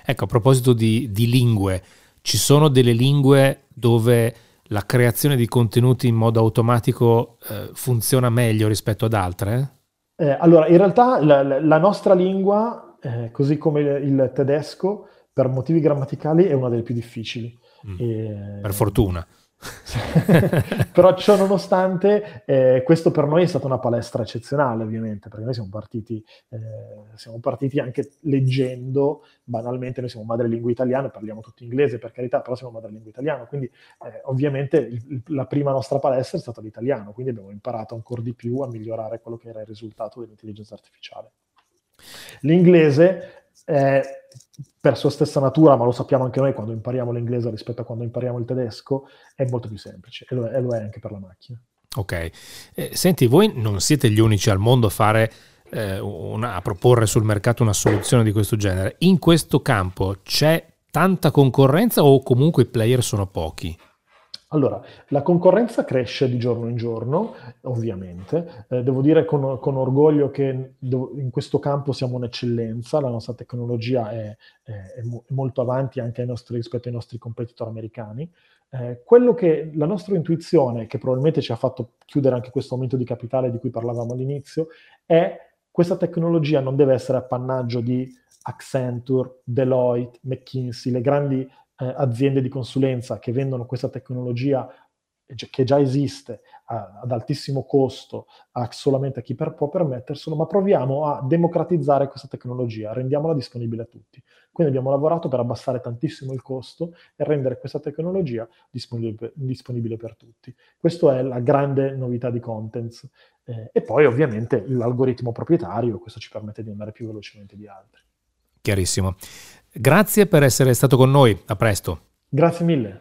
Ecco, a proposito di, di lingue, ci sono delle lingue dove la creazione di contenuti in modo automatico eh, funziona meglio rispetto ad altre? Eh, allora, in realtà la, la nostra lingua eh, così come il tedesco, per motivi grammaticali è una delle più difficili. Mm. Per fortuna. [LAUGHS] Però ciò nonostante, eh, questo per noi è stata una palestra eccezionale, ovviamente, perché noi siamo partiti, eh, siamo partiti anche leggendo, banalmente, noi siamo madrelingua italiana, parliamo tutti inglese per carità, però siamo madrelingua italiana, quindi eh, ovviamente il, la prima nostra palestra è stata l'italiano, quindi abbiamo imparato ancora di più a migliorare quello che era il risultato dell'intelligenza artificiale. L'inglese è per sua stessa natura, ma lo sappiamo anche noi quando impariamo l'inglese rispetto a quando impariamo il tedesco, è molto più semplice e lo è, lo è anche per la macchina. Ok. Eh, senti, voi non siete gli unici al mondo a fare eh, una, a proporre sul mercato una soluzione di questo genere. In questo campo c'è tanta concorrenza o comunque i player sono pochi? Allora, la concorrenza cresce di giorno in giorno, ovviamente. Eh, devo dire con, con orgoglio che in questo campo siamo un'eccellenza, la nostra tecnologia è, è, è molto avanti anche ai nostri, rispetto ai nostri competitor americani. Eh, quello che la nostra intuizione, che probabilmente ci ha fatto chiudere anche questo aumento di capitale di cui parlavamo all'inizio, è questa tecnologia non deve essere appannaggio di Accenture, Deloitte, McKinsey, le grandi eh, aziende di consulenza che vendono questa tecnologia che già esiste a, ad altissimo costo a, solamente a chi per, può permetterselo, ma proviamo a democratizzare questa tecnologia, rendiamola disponibile a tutti. Quindi abbiamo lavorato per abbassare tantissimo il costo e rendere questa tecnologia disponibile, disponibile per tutti. Questa è la grande novità di Contents. Eh, e poi ovviamente l'algoritmo proprietario, questo ci permette di andare più velocemente di altri. Chiarissimo. Grazie per essere stato con noi, a presto. Grazie mille.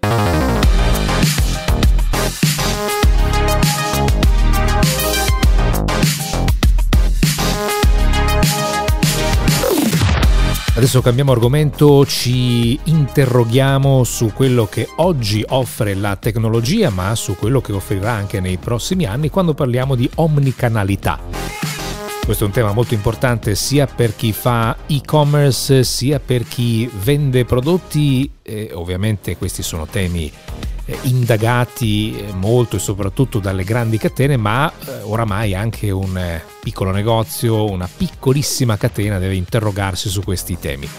Adesso cambiamo argomento, ci interroghiamo su quello che oggi offre la tecnologia, ma su quello che offrirà anche nei prossimi anni quando parliamo di omnicanalità. Questo è un tema molto importante sia per chi fa e-commerce sia per chi vende prodotti e ovviamente questi sono temi eh, indagati eh, molto e soprattutto dalle grandi catene, ma eh, oramai anche un piccolo negozio, una piccolissima catena deve interrogarsi su questi temi.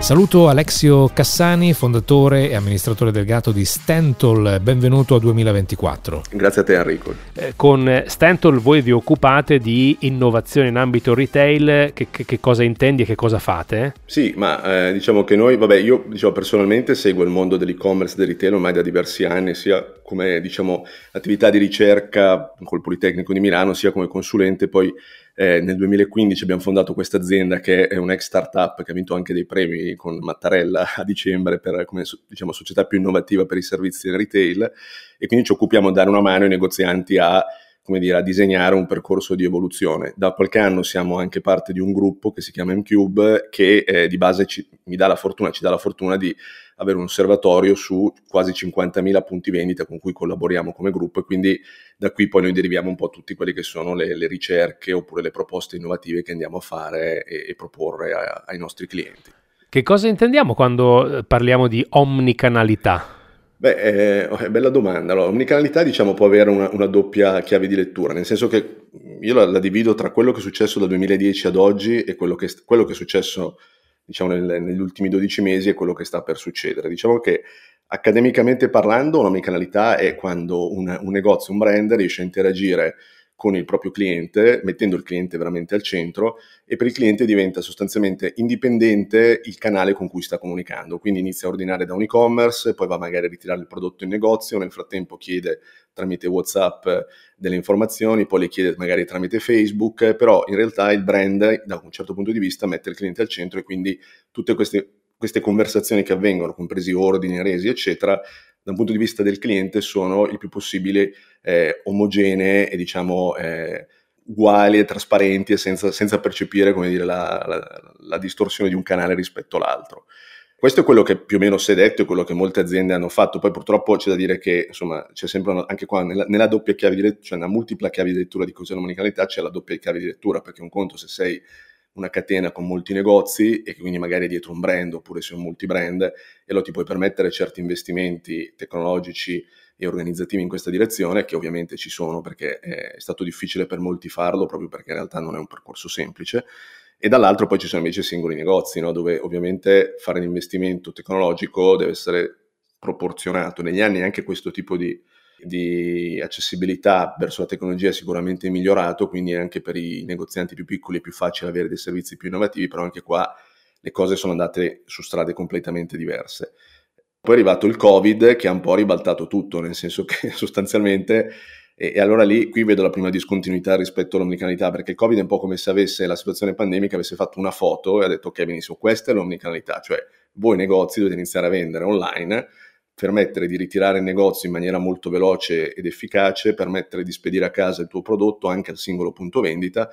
Saluto Alexio Cassani, fondatore e amministratore delegato di Stentol. Benvenuto a 2024. Grazie a te Enrico. Eh, con Stentol voi vi occupate di innovazione in ambito retail. Che, che, che cosa intendi e che cosa fate? Sì, ma eh, diciamo che noi, vabbè, io diciamo, personalmente seguo il mondo dell'e-commerce e del retail ormai da diversi anni, sia come diciamo, attività di ricerca col Politecnico di Milano, sia come consulente poi eh, nel 2015 abbiamo fondato questa azienda che è un ex startup che ha vinto anche dei premi con Mattarella a dicembre per come diciamo, società più innovativa per i servizi del retail e quindi ci occupiamo di dare una mano ai negozianti a come dire, a disegnare un percorso di evoluzione. Da qualche anno siamo anche parte di un gruppo che si chiama MCube che eh, di base ci, mi dà la fortuna, ci dà la fortuna di avere un osservatorio su quasi 50.000 punti vendita con cui collaboriamo come gruppo e quindi da qui poi noi deriviamo un po' tutte quelle che sono le, le ricerche oppure le proposte innovative che andiamo a fare e, e proporre a, ai nostri clienti. Che cosa intendiamo quando eh, parliamo di omnicanalità? Beh, eh, è bella domanda. Allora, omnicanalità diciamo può avere una, una, doppia chiave di lettura, nel senso che io la, la, divido tra quello che è successo dal 2010 ad oggi e quello che, quello che è successo diciamo, nel, negli ultimi 12 mesi e quello che sta per succedere. Diciamo che accademicamente parlando, un'omnicanalità è quando un, un negozio, un brand riesce a interagire con il proprio cliente, mettendo il cliente veramente al centro e per il cliente diventa sostanzialmente indipendente il canale con cui sta comunicando. Quindi inizia a ordinare da un e-commerce, poi va magari a ritirare il prodotto in negozio, nel frattempo chiede tramite WhatsApp delle informazioni, poi le chiede magari tramite Facebook, però in realtà il brand da un certo punto di vista mette il cliente al centro e quindi tutte queste, queste conversazioni che avvengono, compresi ordini, resi, eccetera, da un punto di vista del cliente sono il più possibile eh, omogenee e diciamo eh, uguali e trasparenti e senza, senza percepire dire, la, la, la, distorsione di un canale rispetto all'altro. Questo è quello che più o meno si è detto e quello che molte aziende hanno fatto. Poi purtroppo c'è da dire che insomma, c'è sempre una, anche qua nella, nella, doppia chiave di lettura, cioè nella multipla chiave di lettura di cos'è l'omnicanalità, c'è la doppia chiave di lettura, perché un conto se sei una catena con molti negozi e quindi magari dietro un brand oppure sei un multibrand e allora ti puoi permettere certi investimenti tecnologici e organizzativi in questa direzione che ovviamente ci sono perché è stato difficile per molti farlo proprio perché in realtà non è un percorso semplice e dall'altro poi ci sono invece singoli negozi no? dove ovviamente fare l'investimento tecnologico deve essere proporzionato negli anni anche questo tipo di di accessibilità verso la tecnologia è sicuramente migliorato, quindi anche per i negozianti più piccoli è più facile avere dei servizi più innovativi, però anche qua le cose sono andate su strade completamente diverse. Poi è arrivato il Covid che ha un po' ribaltato tutto, nel senso che [LAUGHS] sostanzialmente, e, e allora lì qui vedo la prima discontinuità rispetto all'omnicanalità, perché il Covid è un po' come se avesse la situazione pandemica, avesse fatto una foto e ha detto ok benissimo, questa è l'omnicanalità, cioè voi negozi dovete iniziare a vendere online, permettere di ritirare il negozio in maniera molto veloce ed efficace, permettere di spedire a casa il tuo prodotto anche al singolo punto vendita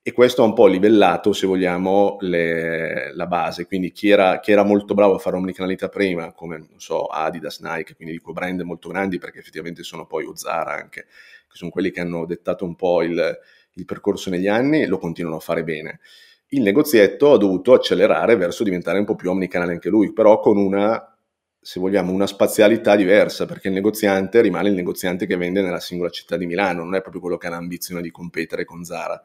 e questo ha un po' livellato, se vogliamo, le, la base. Quindi chi era, chi era, molto bravo a fare omnicanalità prima, come so, Adidas, Nike, quindi dico brand molto grandi perché effettivamente sono poi Ozara anche, che sono quelli che hanno dettato un po' il, il percorso negli anni lo continuano a fare bene. Il negozietto ha dovuto accelerare verso diventare un po' più omnicanale anche lui, però con una se vogliamo, una spazialità diversa, perché il negoziante rimane il negoziante che vende nella singola città di Milano, non è proprio quello che ha l'ambizione di competere con Zara.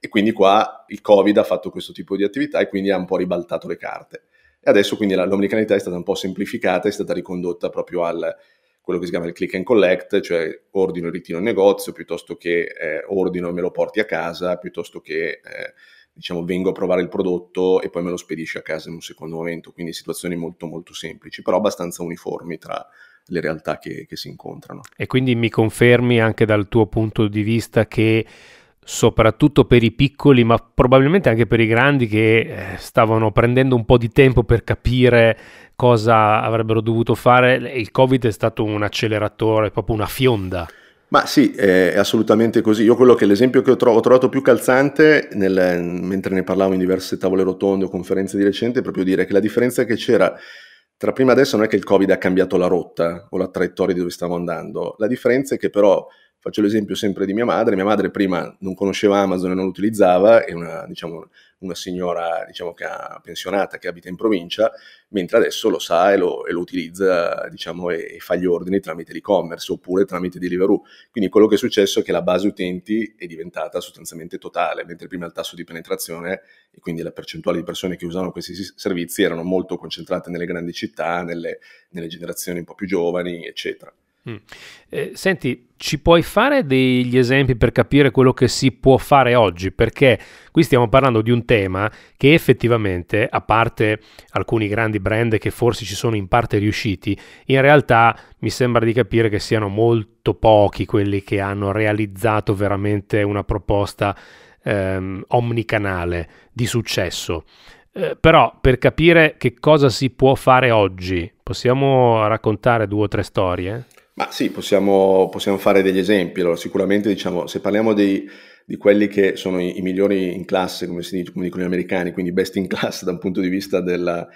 E quindi qua il Covid ha fatto questo tipo di attività e quindi ha un po' ribaltato le carte. E adesso quindi l'omnicanalità è stata un po' semplificata, è stata ricondotta proprio al quello che si chiama il click and collect, cioè ordino e ritiro in negozio, piuttosto che eh, ordino e me lo porti a casa, piuttosto che eh, diciamo, vengo a provare il prodotto e poi me lo spedisci a casa in un secondo momento, quindi situazioni molto molto semplici, però abbastanza uniformi tra le realtà che, che si incontrano. E quindi mi confermi anche dal tuo punto di vista che soprattutto per i piccoli, ma probabilmente anche per i grandi che eh, stavano prendendo un po' di tempo per capire cosa avrebbero dovuto fare, il Covid è stato un acceleratore, proprio una fionda. Ma sì, è assolutamente così. Io quello che l'esempio che ho, tro- ho trovato più calzante, nel, mentre ne parlavo in diverse tavole rotonde o conferenze di recente, è proprio dire che la differenza che c'era tra prima e adesso non è che il Covid ha cambiato la rotta o la traiettoria di dove stiamo andando. La differenza è che però Faccio l'esempio sempre di mia madre. Mia madre prima non conosceva Amazon e non lo utilizzava, è una, diciamo, una signora diciamo, che ha pensionata che abita in provincia, mentre adesso lo sa e lo, e lo utilizza diciamo, e, e, fa gli ordini tramite l'e-commerce oppure tramite Deliveroo. Quindi quello che è successo è che la base utenti è diventata sostanzialmente totale, mentre prima il tasso di penetrazione e quindi la percentuale di persone che usavano questi servizi erano molto concentrate nelle grandi città, nelle, nelle generazioni un po' più giovani, eccetera. Mm. Eh, senti, ci puoi fare degli esempi per capire quello che si può fare oggi? Perché qui stiamo parlando di un tema che effettivamente, a parte alcuni grandi brand che forse ci sono in parte riusciti, in realtà mi sembra di capire che siano molto pochi quelli che hanno realizzato veramente una proposta ehm, omnicanale di successo. Eh, però per capire che cosa si può fare oggi, possiamo raccontare due o tre storie? Ma sì, possiamo, possiamo fare degli esempi. Allora, sicuramente, diciamo, se parliamo dei, di quelli che sono i, i, migliori in classe, come, si come dicono gli americani, quindi best in class [LAUGHS] da un punto di vista della,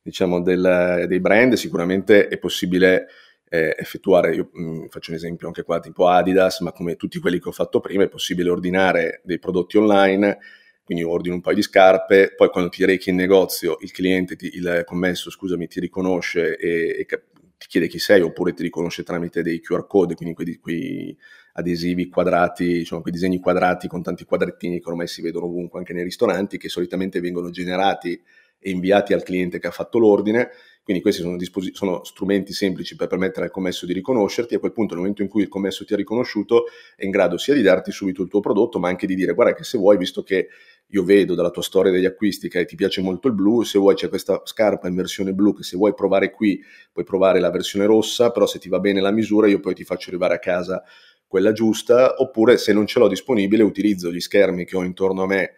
diciamo, del, dei brand, sicuramente è possibile eh, effettuare, io mh, mm, faccio un esempio anche qua, tipo Adidas, ma come tutti quelli che ho fatto prima, è possibile ordinare dei prodotti online, quindi ordino un paio di scarpe, poi quando ti rechi in negozio il cliente, ti, il commesso, scusami, ti riconosce e, e ti chiede chi sei oppure ti riconosce tramite dei QR code, quindi quei, quei adesivi quadrati, diciamo, quei disegni quadrati con tanti quadrettini che ormai si vedono ovunque anche nei ristoranti, che solitamente vengono generati e inviati al cliente che ha fatto l'ordine. Quindi questi sono, disposi- sono, strumenti semplici per permettere al commesso di riconoscerti. A quel punto, nel momento in cui il commesso ti ha riconosciuto, è in grado sia di darti subito il tuo prodotto, ma anche di dire: Guarda, che se vuoi, visto che io vedo dalla tua storia degli acquisti che ti piace molto il blu, se vuoi c'è questa scarpa in versione blu che se vuoi provare qui puoi provare la versione rossa, però se ti va bene la misura io poi ti faccio arrivare a casa quella giusta, oppure se non ce l'ho disponibile utilizzo gli schermi che ho intorno a me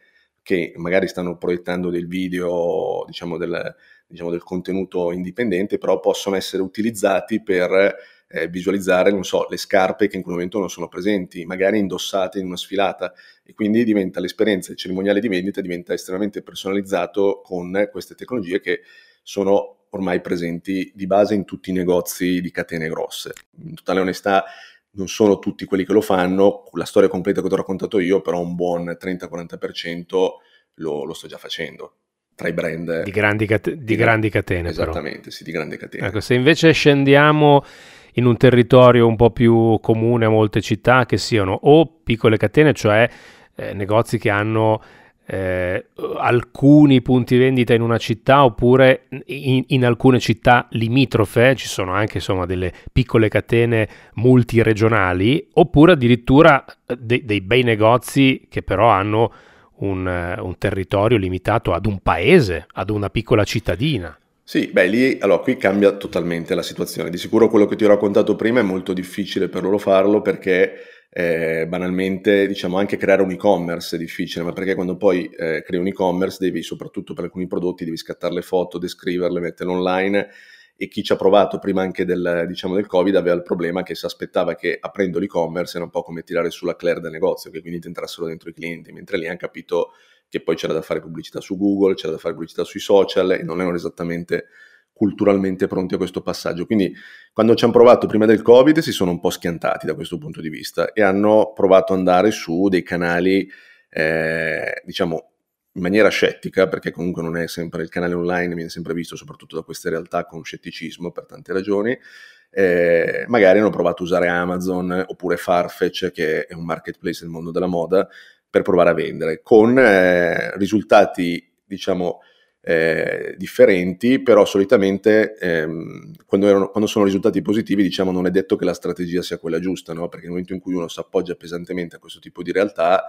che magari stanno proiettando del video, diciamo del, diciamo del contenuto indipendente, però possono essere utilizzati per eh, visualizzare, non so, le scarpe che in quel momento non sono presenti, magari indossate in una sfilata e quindi diventa l'esperienza, il cerimoniale di vendita diventa estremamente personalizzato con queste tecnologie che sono ormai presenti di base in tutti i negozi di catene grosse. In totale onestà non sono tutti quelli che lo fanno, la storia completa che ti ho raccontato io, però un buon 30-40% lo, lo sto già facendo tra i brand di grandi, cate- di grandi catene. Esattamente, però. sì, di grandi catene. Ecco, se invece scendiamo in un territorio un po' più comune a molte città, che siano o piccole catene, cioè eh, negozi che hanno eh, alcuni punti vendita in una città oppure in, in, alcune città limitrofe ci sono anche insomma delle piccole catene multiregionali oppure addirittura eh, de, dei bei negozi che però hanno un, un, territorio limitato ad un paese, ad una piccola cittadina. Sì, beh, lì allora qui cambia totalmente la situazione. Di sicuro quello che ti ho raccontato prima è molto difficile per loro farlo perché eh, banalmente diciamo anche creare un e-commerce è difficile, ma perché quando poi eh, crei un e-commerce devi soprattutto per alcuni prodotti devi scattare le foto, descriverle, metterle online e chi ci ha provato prima anche del, diciamo, del Covid aveva il problema che si aspettava che aprendo l'e-commerce era un po' come tirare sulla Claire del negozio, che quindi ti entrassero dentro i clienti, mentre lì hanno capito che poi c'era da fare pubblicità su Google, c'era da fare pubblicità sui social e non erano esattamente culturalmente pronti a questo passaggio. Quindi quando ci hanno provato prima del Covid si sono un po' schiantati da questo punto di vista e hanno provato ad andare su dei canali, eh, diciamo, in maniera scettica, perché comunque non è sempre il canale online, viene sempre visto soprattutto da queste realtà con scetticismo per tante ragioni. Eh, magari hanno provato a usare Amazon oppure Farfetch, che è un marketplace nel mondo della moda, per provare a vendere, con eh, risultati, diciamo, eh, differenti, però solitamente ehm, quando, erano, quando, sono risultati positivi, diciamo, non è detto che la strategia sia quella giusta, no? perché nel momento in cui uno si appoggia pesantemente a questo tipo di realtà,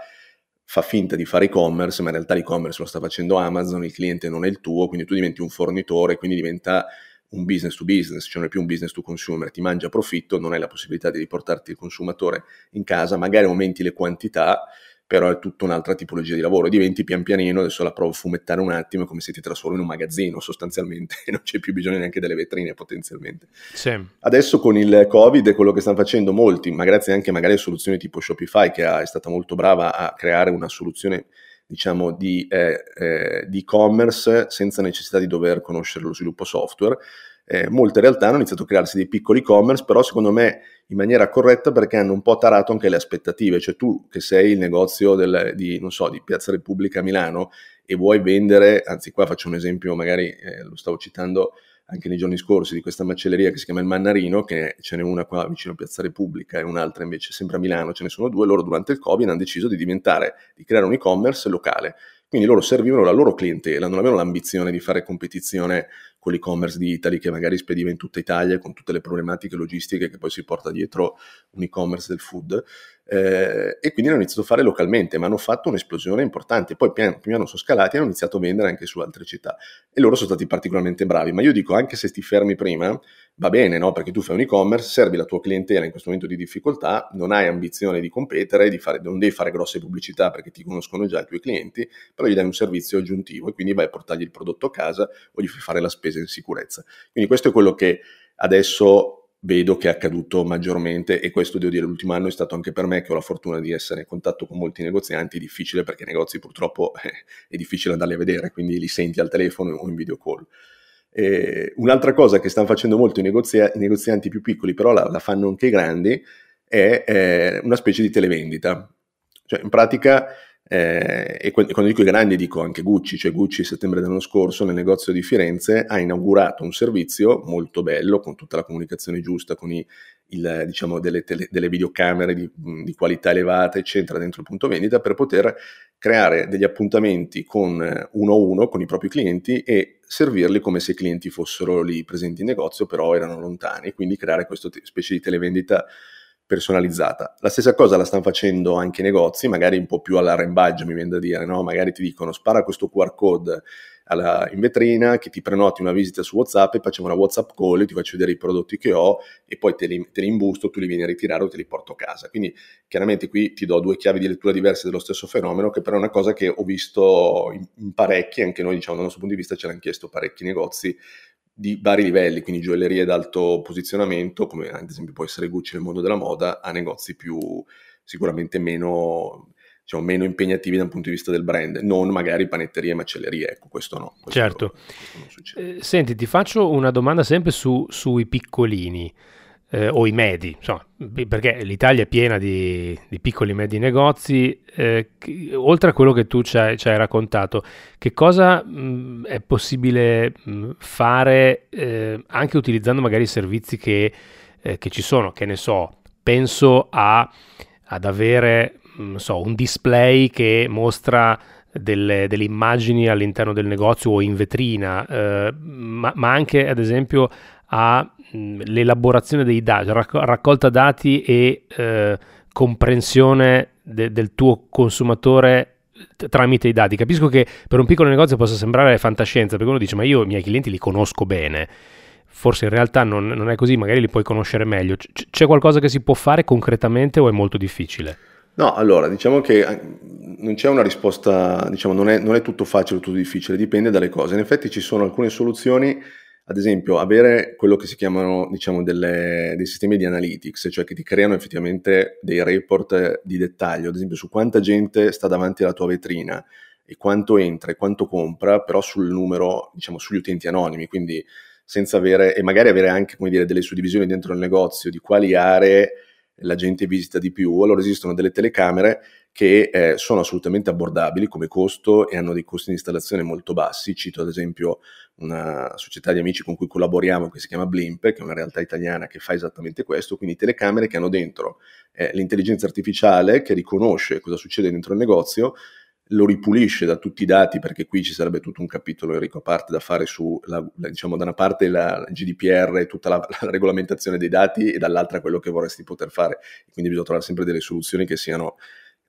fa finta di fare e-commerce, ma in realtà l'e-commerce lo sta facendo Amazon, il cliente non è il tuo, quindi tu diventi un fornitore, quindi diventa un business to business, cioè non è più un business to consumer, ti mangia profitto, non hai la possibilità di riportarti il consumatore in casa, magari aumenti le quantità, però è tutta un'altra tipologia di lavoro. Diventi pian pianino, adesso la provo a fumettare un attimo, è come se ti trasformi in un magazzino sostanzialmente [LAUGHS] non c'è più bisogno neanche delle vetrine potenzialmente. Sì. Adesso con il Covid è quello che stanno facendo molti, ma grazie anche magari a soluzioni tipo Shopify che è stata molto brava a creare una soluzione diciamo di, eh, eh, di e-commerce senza necessità di dover conoscere lo sviluppo software eh, molte realtà hanno iniziato a crearsi dei piccoli e-commerce, però secondo me in maniera corretta perché hanno un po' tarato anche le aspettative, cioè tu che sei il negozio del, di, so, di Piazza Repubblica a Milano e vuoi vendere, anzi qua faccio un esempio, magari eh, lo stavo citando anche nei giorni scorsi, di questa macelleria che si chiama Il Mannarino, che ce n'è una qua vicino a Piazza Repubblica e un'altra invece sempre a Milano, ce ne sono due, loro durante il Covid hanno deciso di diventare, di creare un e-commerce locale. Quindi loro servivano la loro clientela, non avevano l'ambizione di fare competizione con l'e-commerce di Italy che magari spediva in tutta Italia con tutte le problematiche logistiche che poi si porta dietro un e-commerce del food. Eh, e quindi hanno iniziato a fare localmente, ma hanno fatto un'esplosione importante. Poi piano piano sono scalati e hanno iniziato a vendere anche su altre città. E loro sono stati particolarmente bravi. Ma io dico, anche se ti fermi prima, va bene, no? Perché tu fai un e-commerce, servi la tua clientela in questo momento di difficoltà, non hai ambizione di competere, di fare, non devi fare grosse pubblicità perché ti conoscono già i tuoi clienti, però gli dai un servizio aggiuntivo e quindi vai a portargli il prodotto a casa o gli fai fare la spesa in sicurezza. Quindi questo è quello che adesso vedo che è accaduto maggiormente e questo devo dire l'ultimo anno è stato anche per me che ho la fortuna di essere in contatto con molti negozianti, difficile perché i negozi purtroppo eh, è difficile andarli a vedere, quindi li senti al telefono o in video call. Eh, un'altra cosa che stanno facendo molto i, negozia- i negozianti più piccoli, però la, la, fanno anche i grandi, è eh, una specie di televendita. Cioè, in pratica eh, e quando dico i grandi dico anche Gucci, cioè Gucci settembre dell'anno scorso nel negozio di Firenze ha inaugurato un servizio molto bello con tutta la comunicazione giusta, con i, il, diciamo, delle, tele, delle, videocamere di, di, qualità elevata eccetera dentro il punto vendita per poter creare degli appuntamenti con eh, uno a uno con i propri clienti e servirli come se i clienti fossero lì presenti in negozio però erano lontani, quindi creare questa specie di televendita personalizzata. La stessa cosa la stanno facendo anche i negozi, magari un po' più all'arrembaggio, mi viene da dire, no? Magari ti dicono spara questo QR code alla, in vetrina, che ti prenoti una visita su WhatsApp e facciamo una WhatsApp call, ti faccio vedere i prodotti che ho e poi te li, te li imbusto, tu li vieni a ritirare o te li porto a casa. Quindi chiaramente qui ti do due chiavi di lettura diverse dello stesso fenomeno, che però è una cosa che ho visto in, in parecchi, anche noi diciamo dal nostro punto di vista ce l'hanno chiesto parecchi negozi di vari livelli, quindi gioiellerie d'alto posizionamento, come ad esempio può essere Gucci nel mondo della moda, a negozi più sicuramente meno, diciamo, meno impegnativi dal punto di vista del brand, non magari panetterie e macellerie, ecco, questo no. Questo certo. Questo eh, senti, ti faccio una domanda sempre su, sui piccolini eh, o i medi, insomma, perché l'Italia è piena di, di piccoli e medi negozi, eh, che, oltre a quello che tu ci hai, ci hai raccontato, che cosa mh, è possibile mh, fare eh, anche utilizzando magari i servizi che, eh, che, ci sono, che ne so, penso a, ad avere so, un display che mostra delle, delle, immagini all'interno del negozio o in vetrina, eh, ma, ma anche ad esempio a l'elaborazione dei dati, racc- raccolta dati e eh, comprensione de- del tuo consumatore tramite i dati. Capisco che per un piccolo negozio possa sembrare fantascienza, perché uno dice ma io i miei clienti li conosco bene. Forse in realtà non, non è così, magari li puoi conoscere meglio. C- c'è qualcosa che si può fare concretamente o è molto difficile? No, allora, diciamo che eh, non c'è una risposta, diciamo, non è, non è tutto facile tutto difficile, dipende dalle cose. In effetti ci sono alcune soluzioni ad esempio, avere quello che si chiamano diciamo, delle, dei sistemi di analytics, cioè che ti creano effettivamente dei report di dettaglio, ad esempio su quanta gente sta davanti alla tua vetrina e quanto entra e quanto compra, però sul numero, diciamo, sugli utenti anonimi, quindi senza avere, e magari avere anche, come dire, delle suddivisioni dentro il negozio di quali aree la gente visita di più. Allora esistono delle telecamere che eh, sono assolutamente abbordabili come costo e hanno dei costi di installazione molto bassi. Cito ad esempio una società di amici con cui collaboriamo che si chiama Blimp, che è una realtà italiana che fa esattamente questo, quindi telecamere che hanno dentro eh, l'intelligenza artificiale che riconosce cosa succede dentro il negozio, lo ripulisce da tutti i dati, perché qui ci sarebbe tutto un capitolo, Enrico, a parte da fare su, la, diciamo, da una parte la GDPR e tutta la, la, regolamentazione dei dati e dall'altra quello che vorresti poter fare. Quindi bisogna trovare sempre delle soluzioni che siano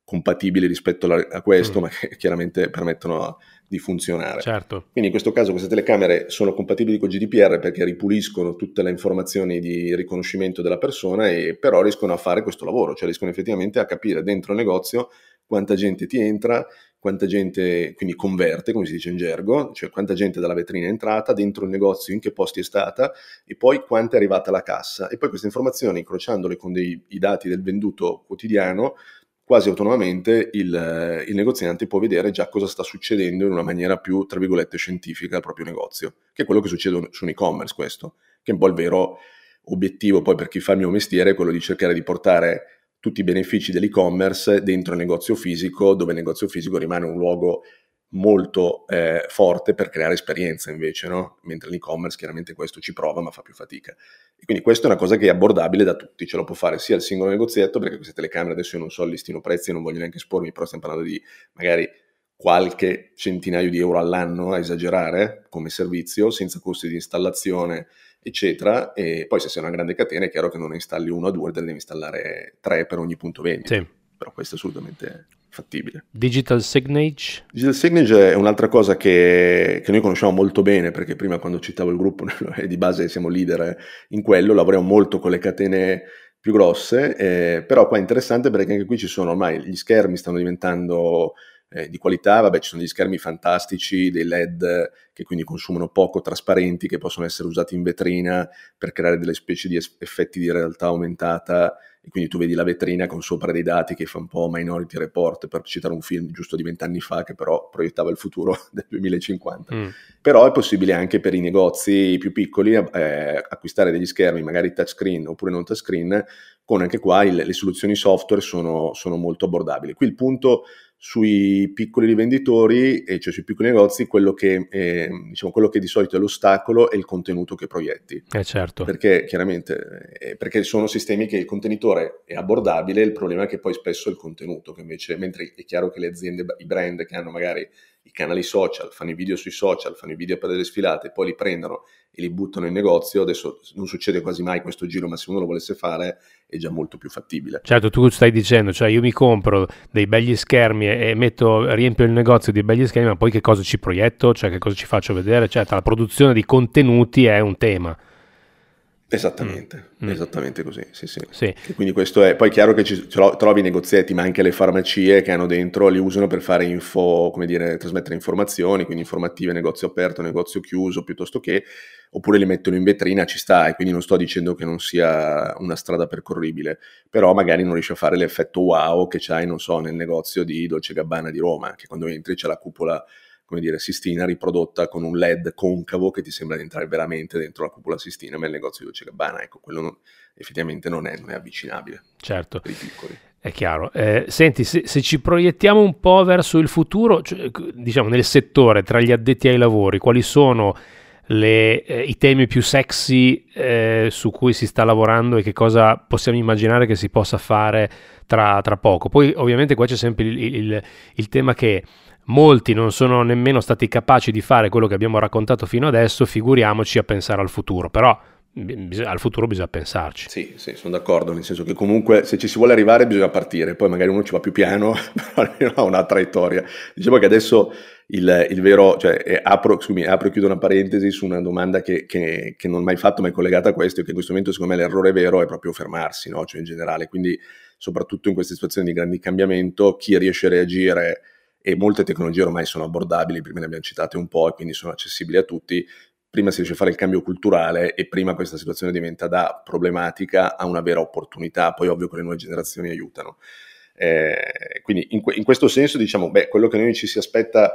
compatibili rispetto a questo, mm. ma che chiaramente permettono di funzionare. Certo. Quindi in questo caso queste telecamere sono compatibili con GDPR perché ripuliscono tutte le informazioni di riconoscimento della persona e però riescono a fare questo lavoro, cioè riescono effettivamente a capire dentro il negozio quanta gente ti entra, quanta gente quindi converte, come si dice in gergo, cioè quanta gente dalla vetrina è entrata, dentro il negozio in che posti è stata e poi quanta è arrivata alla cassa. E poi queste informazioni, incrociandole con dei, i dati del venduto quotidiano, quasi autonomamente il, il, negoziante può vedere già cosa sta succedendo in una maniera più, tra virgolette, scientifica al proprio negozio, che è quello che succede su un e-commerce questo, che è un po' il vero obiettivo poi per chi fa il mio mestiere, quello di cercare di portare tutti i benefici dell'e-commerce dentro il negozio fisico, dove il negozio fisico rimane un luogo molto eh, forte per creare esperienza invece, no? mentre l'e-commerce chiaramente questo ci prova ma fa più fatica. E quindi questa è una cosa che è abbordabile da tutti, ce lo può fare sia il singolo negozietto, perché queste telecamere adesso io non so listino prezzi, non voglio neanche espormi, però stiamo parlando di magari qualche centinaio di euro all'anno a esagerare come servizio, senza costi di installazione, eccetera. E poi se sei una grande catena è chiaro che non ne installi uno o due, te ne devi installare tre per ogni punto vendita. Sì. Però questo è assolutamente fattibile. Digital Signage? Digital Signage è un'altra cosa che, che, noi conosciamo molto bene, perché prima quando citavo il gruppo, [LAUGHS] di base siamo leader in quello, lavoriamo molto con le catene più grosse, eh, però qua è interessante perché anche qui ci sono ormai gli schermi stanno diventando eh, di qualità, vabbè ci sono degli schermi fantastici, dei LED che quindi consumano poco, trasparenti, che possono essere usati in vetrina per creare delle specie di effetti di realtà aumentata e quindi tu vedi la vetrina con sopra dei dati che fa un po' Minority Report per citare un film giusto di vent'anni fa che però proiettava il futuro [LAUGHS] del 2050. Mm. Però è possibile anche per i negozi più piccoli eh, acquistare degli schermi, magari touchscreen oppure non touchscreen, con anche qua il, le soluzioni software sono, sono molto abbordabili. Qui il punto sui piccoli rivenditori, e cioè sui piccoli negozi, quello che, eh, diciamo, quello che di solito è l'ostacolo è il contenuto che proietti. Eh certo. Perché chiaramente, eh, perché sono sistemi che il contenitore è abbordabile, il problema è che poi spesso è il contenuto, che invece, mentre è chiaro che le aziende, i brand che hanno magari canali social, fanno i video sui social, fanno i video per delle sfilate, poi li prendono e li buttano in negozio. Adesso non succede quasi mai questo giro, ma se uno lo volesse fare è già molto più fattibile. Certo, tu stai dicendo, cioè io mi compro dei begli schermi e metto, riempio il negozio di begli schermi, ma poi che cosa ci proietto, cioè che cosa ci faccio vedere? Certo, la produzione di contenuti è un tema. Esattamente, mm. esattamente così, sì, sì. sì. quindi questo è, poi è chiaro che ci, trovi i negozietti, ma anche le farmacie che hanno dentro, li usano per fare info, come dire, trasmettere informazioni, quindi informative, negozio aperto, negozio chiuso, piuttosto che, oppure li mettono in vetrina, ci sta, e quindi non sto dicendo che non sia una strada percorribile, però magari non riesce a fare l'effetto wow che c'hai, non so, nel negozio di Dolce Gabbana di Roma, che quando entri c'è la cupola come dire, Sistina riprodotta con un LED concavo che ti sembra di entrare veramente dentro la cupola Sistina, ma il negozio di Dolce Gabbana, ecco, quello non, effettivamente non è, non è, avvicinabile. Certo. Per i piccoli. È chiaro. Eh, senti, se, se, ci proiettiamo un po' verso il futuro, cioè, diciamo nel settore, tra gli addetti ai lavori, quali sono le, eh, i temi più sexy eh, su cui si sta lavorando e che cosa possiamo immaginare che si possa fare tra, tra poco? Poi ovviamente qua c'è sempre il, il, il tema che molti non sono nemmeno stati capaci di fare quello che abbiamo raccontato fino adesso, figuriamoci a pensare al futuro, però al futuro bisogna pensarci. Sì, sì, sono d'accordo, nel senso che comunque se ci si vuole arrivare bisogna partire, poi magari uno ci va più piano, [LAUGHS] però almeno ha una traiettoria. Diciamo che adesso il, il vero, cioè apro, scusami, apro e chiudo una parentesi su una domanda che, che, che, non ho mai fatto ma è collegata a questo e che in questo momento secondo me l'errore vero è proprio fermarsi, no? cioè in generale, quindi soprattutto in queste situazioni di grandi cambiamento chi riesce a reagire e molte tecnologie ormai sono abbordabili, prima ne abbiamo citate un po' e quindi sono accessibili a tutti, prima si riesce a fare il cambio culturale e prima questa situazione diventa da problematica a una vera opportunità, poi ovvio che le nuove generazioni aiutano. Eh, quindi in, in, questo senso diciamo, beh, quello che noi ci si aspetta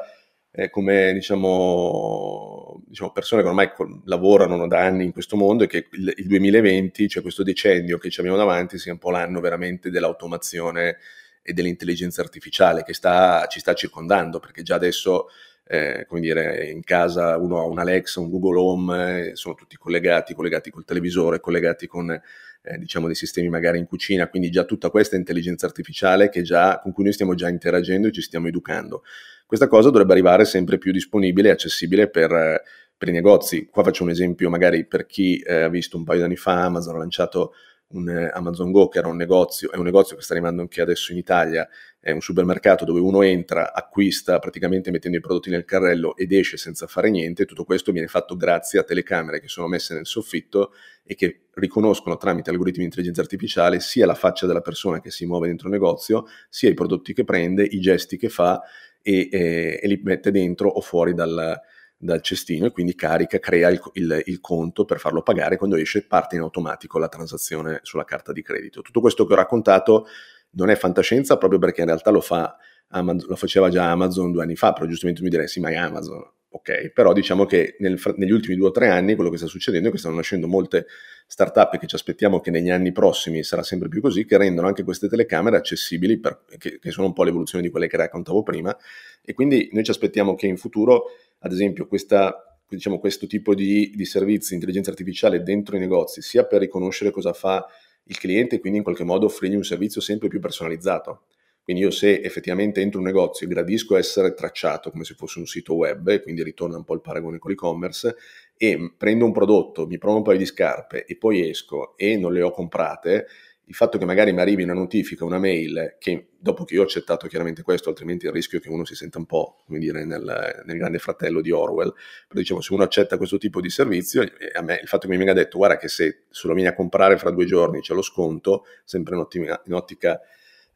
eh, come diciamo, diciamo, persone che ormai lavorano da anni in questo mondo è che il, il 2020, cioè questo decennio che ci abbiamo davanti, sia un po' l'anno veramente dell'automazione e dell'intelligenza artificiale che sta, ci sta circondando, perché già adesso, eh, come dire, in casa uno ha un Alexa, un Google Home, eh, sono tutti collegati, collegati col televisore, collegati con eh, diciamo dei sistemi magari in cucina, quindi già tutta questa intelligenza artificiale già, con cui noi stiamo già interagendo e ci stiamo educando. Questa cosa dovrebbe arrivare sempre più disponibile e accessibile per, per i negozi. Qua faccio un esempio magari per chi eh, ha visto un paio di anni fa Amazon ha lanciato un eh, Amazon Go che era un negozio, è un negozio che sta arrivando anche adesso in Italia, è un supermercato dove uno entra, acquista praticamente mettendo i prodotti nel carrello ed esce senza fare niente, tutto questo viene fatto grazie a telecamere che sono messe nel soffitto e che riconoscono tramite algoritmi di intelligenza artificiale sia la faccia della persona che si muove dentro il negozio, sia i prodotti che prende, i gesti che fa e, e, e li mette dentro o fuori dal, dal cestino e quindi carica, crea il, il, il, conto per farlo pagare quando esce parte in automatico la transazione sulla carta di credito. Tutto questo che ho raccontato non è fantascienza proprio perché in realtà lo, fa, lo faceva già Amazon due anni fa, però giustamente mi direi sì ma è Amazon, ok, però diciamo che nel, negli ultimi due o tre anni quello che sta succedendo è che stanno nascendo molte startup che ci aspettiamo che negli anni prossimi sarà sempre più così, che rendono anche queste telecamere accessibili, per, che, che sono un po' l'evoluzione di quelle che raccontavo prima, e quindi noi ci aspettiamo che in futuro ad esempio questa, diciamo, questo tipo di, di servizi di intelligenza artificiale dentro i negozi, sia per riconoscere cosa fa il cliente quindi in qualche modo offrirgli un servizio sempre più personalizzato. Quindi io se effettivamente entro un negozio gradisco essere tracciato come se fosse un sito web, quindi ritorna un po' il paragone con l'e-commerce, e prendo un prodotto, mi provo un paio di scarpe e poi esco e non le ho comprate, il fatto che magari mi arrivi una notifica, una mail, che dopo che io ho accettato chiaramente questo, altrimenti il rischio è che uno si senta un po', come dire, nel, nel grande fratello di Orwell, però diciamo, se uno accetta questo tipo di servizio, me il fatto che mi venga detto, guarda che se lo vieni a comprare fra due giorni c'è lo sconto, sempre in, ottima, in ottica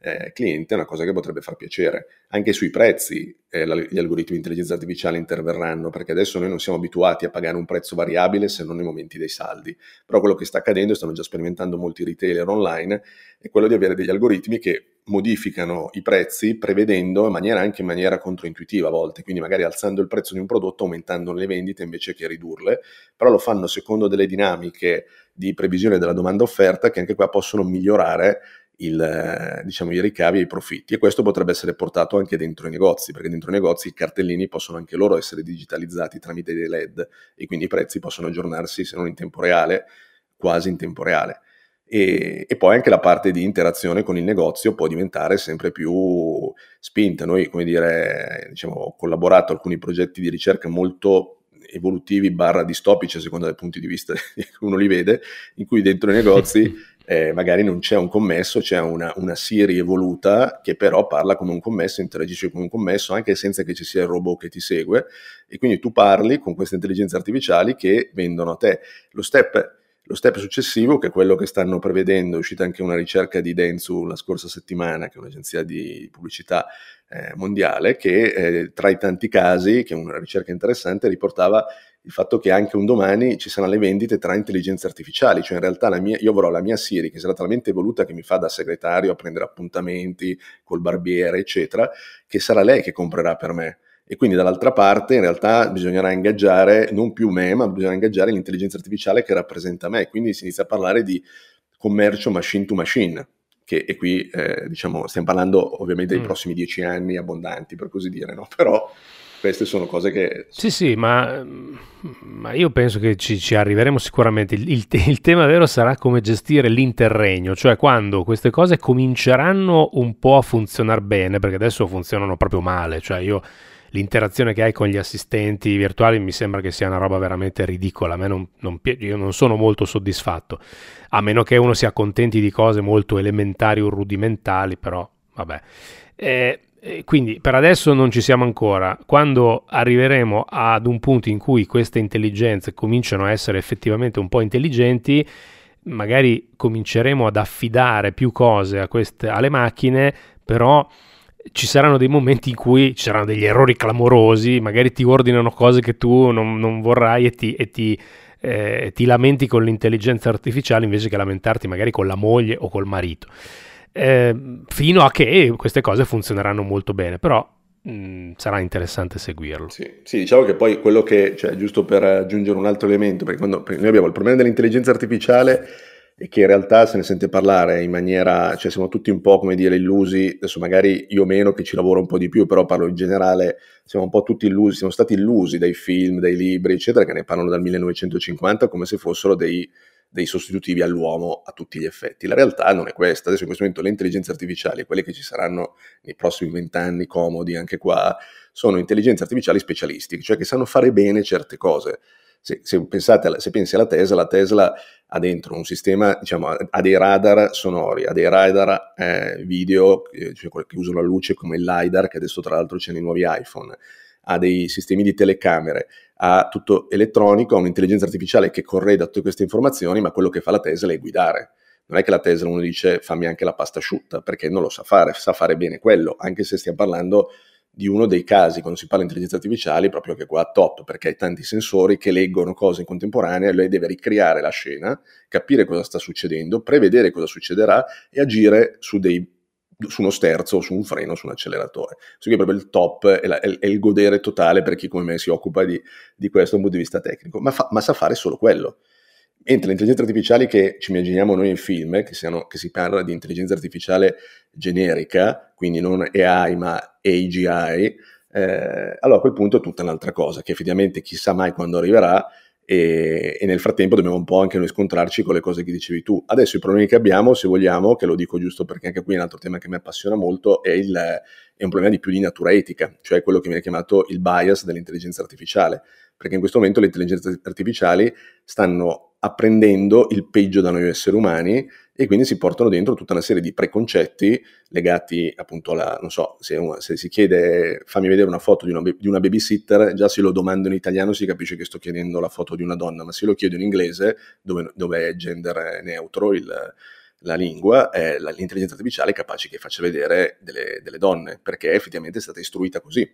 eh, cliente è una cosa che potrebbe far piacere. Anche sui prezzi eh, la, gli algoritmi di intelligenza artificiale interverranno, perché adesso noi non siamo abituati a pagare un prezzo variabile se non nei momenti dei saldi. Però quello che sta accadendo, stanno già sperimentando molti retailer online, è quello di avere degli algoritmi che modificano i prezzi prevedendo in maniera anche in maniera controintuitiva a volte, quindi magari alzando il prezzo di un prodotto, aumentando le vendite invece che ridurle, però lo fanno secondo delle dinamiche di previsione della domanda offerta che anche qua possono migliorare il, diciamo, i ricavi e i profitti e questo potrebbe essere portato anche dentro i negozi perché dentro i negozi i cartellini possono anche loro essere digitalizzati tramite dei LED e quindi i prezzi possono aggiornarsi se non in tempo reale quasi in tempo reale. E, e poi anche la parte di interazione con il negozio può diventare sempre più spinta. Noi come dire diciamo ho collaborato a alcuni progetti di ricerca molto evolutivi barra distopici a seconda dei punti di vista [LAUGHS] che uno li vede in cui dentro i negozi [LAUGHS] eh, magari non c'è un commesso, c'è una, una Siri evoluta che però parla come un commesso, interagisce con un commesso anche senza che ci sia il robot che ti segue e quindi tu parli con queste intelligenze artificiali che vendono a te. Lo step lo step successivo, che è quello che stanno prevedendo, è uscita anche una ricerca di Dentsu la scorsa settimana, che è un'agenzia di pubblicità eh, mondiale, che eh, tra i tanti casi, che è una ricerca interessante, riportava il fatto che anche un domani ci saranno le vendite tra intelligenze artificiali, cioè in realtà mia, io avrò la mia Siri che sarà talmente evoluta che mi fa da segretario a prendere appuntamenti col barbiere, eccetera, che sarà lei che comprerà per me e quindi dall'altra parte in realtà bisognerà ingaggiare non più me, ma bisognerà ingaggiare l'intelligenza artificiale che rappresenta me, quindi si inizia a parlare di commercio machine to machine, che e qui eh, diciamo stiamo parlando ovviamente dei mm. prossimi dieci anni abbondanti per così dire, no? [LAUGHS] però queste sono cose che... Sì, sì, ma, ma io penso che ci, ci arriveremo sicuramente. Il, il, il, tema vero sarà come gestire l'interregno, cioè quando queste cose cominceranno un po' a funzionare bene, perché adesso funzionano proprio male, cioè io l'interazione che hai con gli assistenti virtuali mi sembra che sia una roba veramente ridicola. A me non, non, io non sono molto soddisfatto, a meno che uno si accontenti di cose molto elementari o rudimentali, però vabbè. Eh, quindi per adesso non ci siamo ancora. Quando arriveremo ad un punto in cui queste intelligenze cominciano a essere effettivamente un po' intelligenti, magari cominceremo ad affidare più cose queste, alle macchine, però ci saranno dei momenti in cui ci saranno degli errori clamorosi, magari ti ordinano cose che tu non, non vorrai e ti, e ti, eh, ti, lamenti con l'intelligenza artificiale invece che lamentarti magari con la moglie o col marito. Eh, fino a che queste cose funzioneranno molto bene, però mh, mm, sarà interessante seguirlo. Sì, sì, diciamo che poi quello che, cioè, giusto per aggiungere un altro elemento, perché, quando, perché noi abbiamo il problema dell'intelligenza artificiale e che in realtà se ne sente parlare in maniera, cioè siamo tutti un po' come dire illusi, adesso magari io meno che ci lavoro un po' di più, però parlo in generale, siamo un po' tutti illusi, siamo stati illusi dai film, dai libri, eccetera, che ne parlano dal 1950 come se fossero dei, dei sostitutivi all'uomo a tutti gli effetti. La realtà non è questa, adesso in questo momento le intelligenze artificiali, quelle che ci saranno nei prossimi vent'anni comodi anche qua, sono intelligenze artificiali specialistiche, cioè che sanno fare bene certe cose se, se, pensate, se pensi alla Tesla, la Tesla ha dentro un sistema, diciamo, ha dei radar sonori, ha dei radar eh, video eh, cioè che usano la luce come il LiDAR, che adesso tra l'altro c'è nei nuovi iPhone, ha dei sistemi di telecamere, ha tutto elettronico, ha un'intelligenza artificiale che correda tutte queste informazioni, ma quello che fa la Tesla è guidare. Non è che la Tesla uno dice fammi anche la pasta asciutta, perché non lo sa fare, sa fare bene quello, anche se stiamo parlando di uno dei casi, quando si parla di intelligenza artificiale, proprio che qua top, perché hai tanti sensori che leggono cose in contemporanea, lei deve ricreare la scena, capire cosa sta succedendo, prevedere cosa succederà e agire su dei su uno sterzo, su un freno, su un acceleratore. Questo è proprio il top, è, la, è, il godere totale per chi come me si occupa di, di questo da un punto di vista tecnico, ma, fa, ma sa fare solo quello. Mentre le intelligenze artificiali che ci immaginiamo noi in film, che, siano, che, si parla di intelligenza artificiale generica, quindi non AI ma AGI, eh, allora a quel punto è tutta un'altra cosa, che effettivamente chissà mai quando arriverà e, e, nel frattempo dobbiamo un po' anche noi scontrarci con le cose che dicevi tu. Adesso i problemi che abbiamo, se vogliamo, che lo dico giusto perché anche qui è un altro tema che mi appassiona molto, è, il, è un problema di più di natura etica, cioè quello che viene chiamato il bias dell'intelligenza artificiale, perché in questo momento le intelligenze artificiali stanno apprendendo il peggio da noi esseri umani e quindi si portano dentro tutta una serie di preconcetti legati appunto alla, non so, se, se si chiede fammi vedere una foto di una, di una, babysitter, già se lo domando in italiano si capisce che sto chiedendo la foto di una donna, ma se lo chiedo in inglese, dove, dove è gender neutro il, la lingua, è l'intelligenza artificiale capace che faccia vedere delle, delle donne, perché effettivamente è stata istruita così.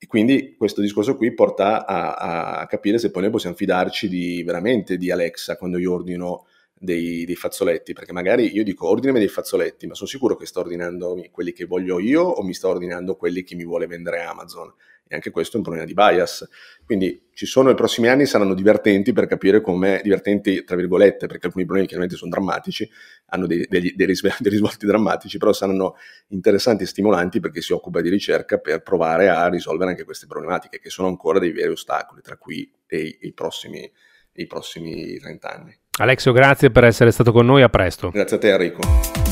E quindi questo discorso qui porta a, a, capire se poi noi possiamo fidarci di, veramente di Alexa quando io ordino dei, dei, fazzoletti, perché magari io dico ordinami dei fazzoletti, ma sono sicuro che sto ordinando quelli che voglio io o mi sta ordinando quelli che mi vuole vendere Amazon e anche questo è un problema di bias. Quindi ci sono i prossimi anni saranno divertenti per capire come, divertenti tra virgolette, perché alcuni problemi chiaramente sono drammatici, hanno dei, dei, dei, risvolti, dei risvolti drammatici, però saranno interessanti e stimolanti perché si occupa di ricerca per provare a risolvere anche queste problematiche, che sono ancora dei veri ostacoli tra qui e i, i prossimi, i prossimi 30 anni. Alexio, grazie per essere stato con noi, a presto. Grazie a te Enrico.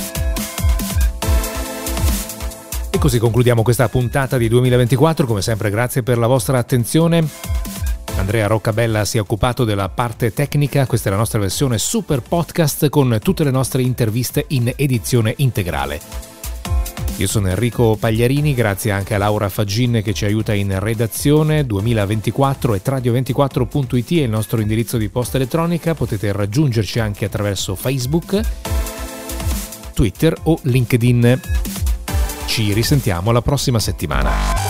E così concludiamo questa puntata di 2024, come sempre grazie per la vostra attenzione. Andrea Roccabella si è occupato della parte tecnica, questa è la nostra versione super podcast con tutte le nostre interviste in edizione integrale. Io sono Enrico Pagliarini, grazie anche a Laura Faggin che ci aiuta in redazione 2024 e tradio24.it è il nostro indirizzo di posta elettronica, potete raggiungerci anche attraverso Facebook, Twitter o LinkedIn. Ci risentiamo la prossima settimana.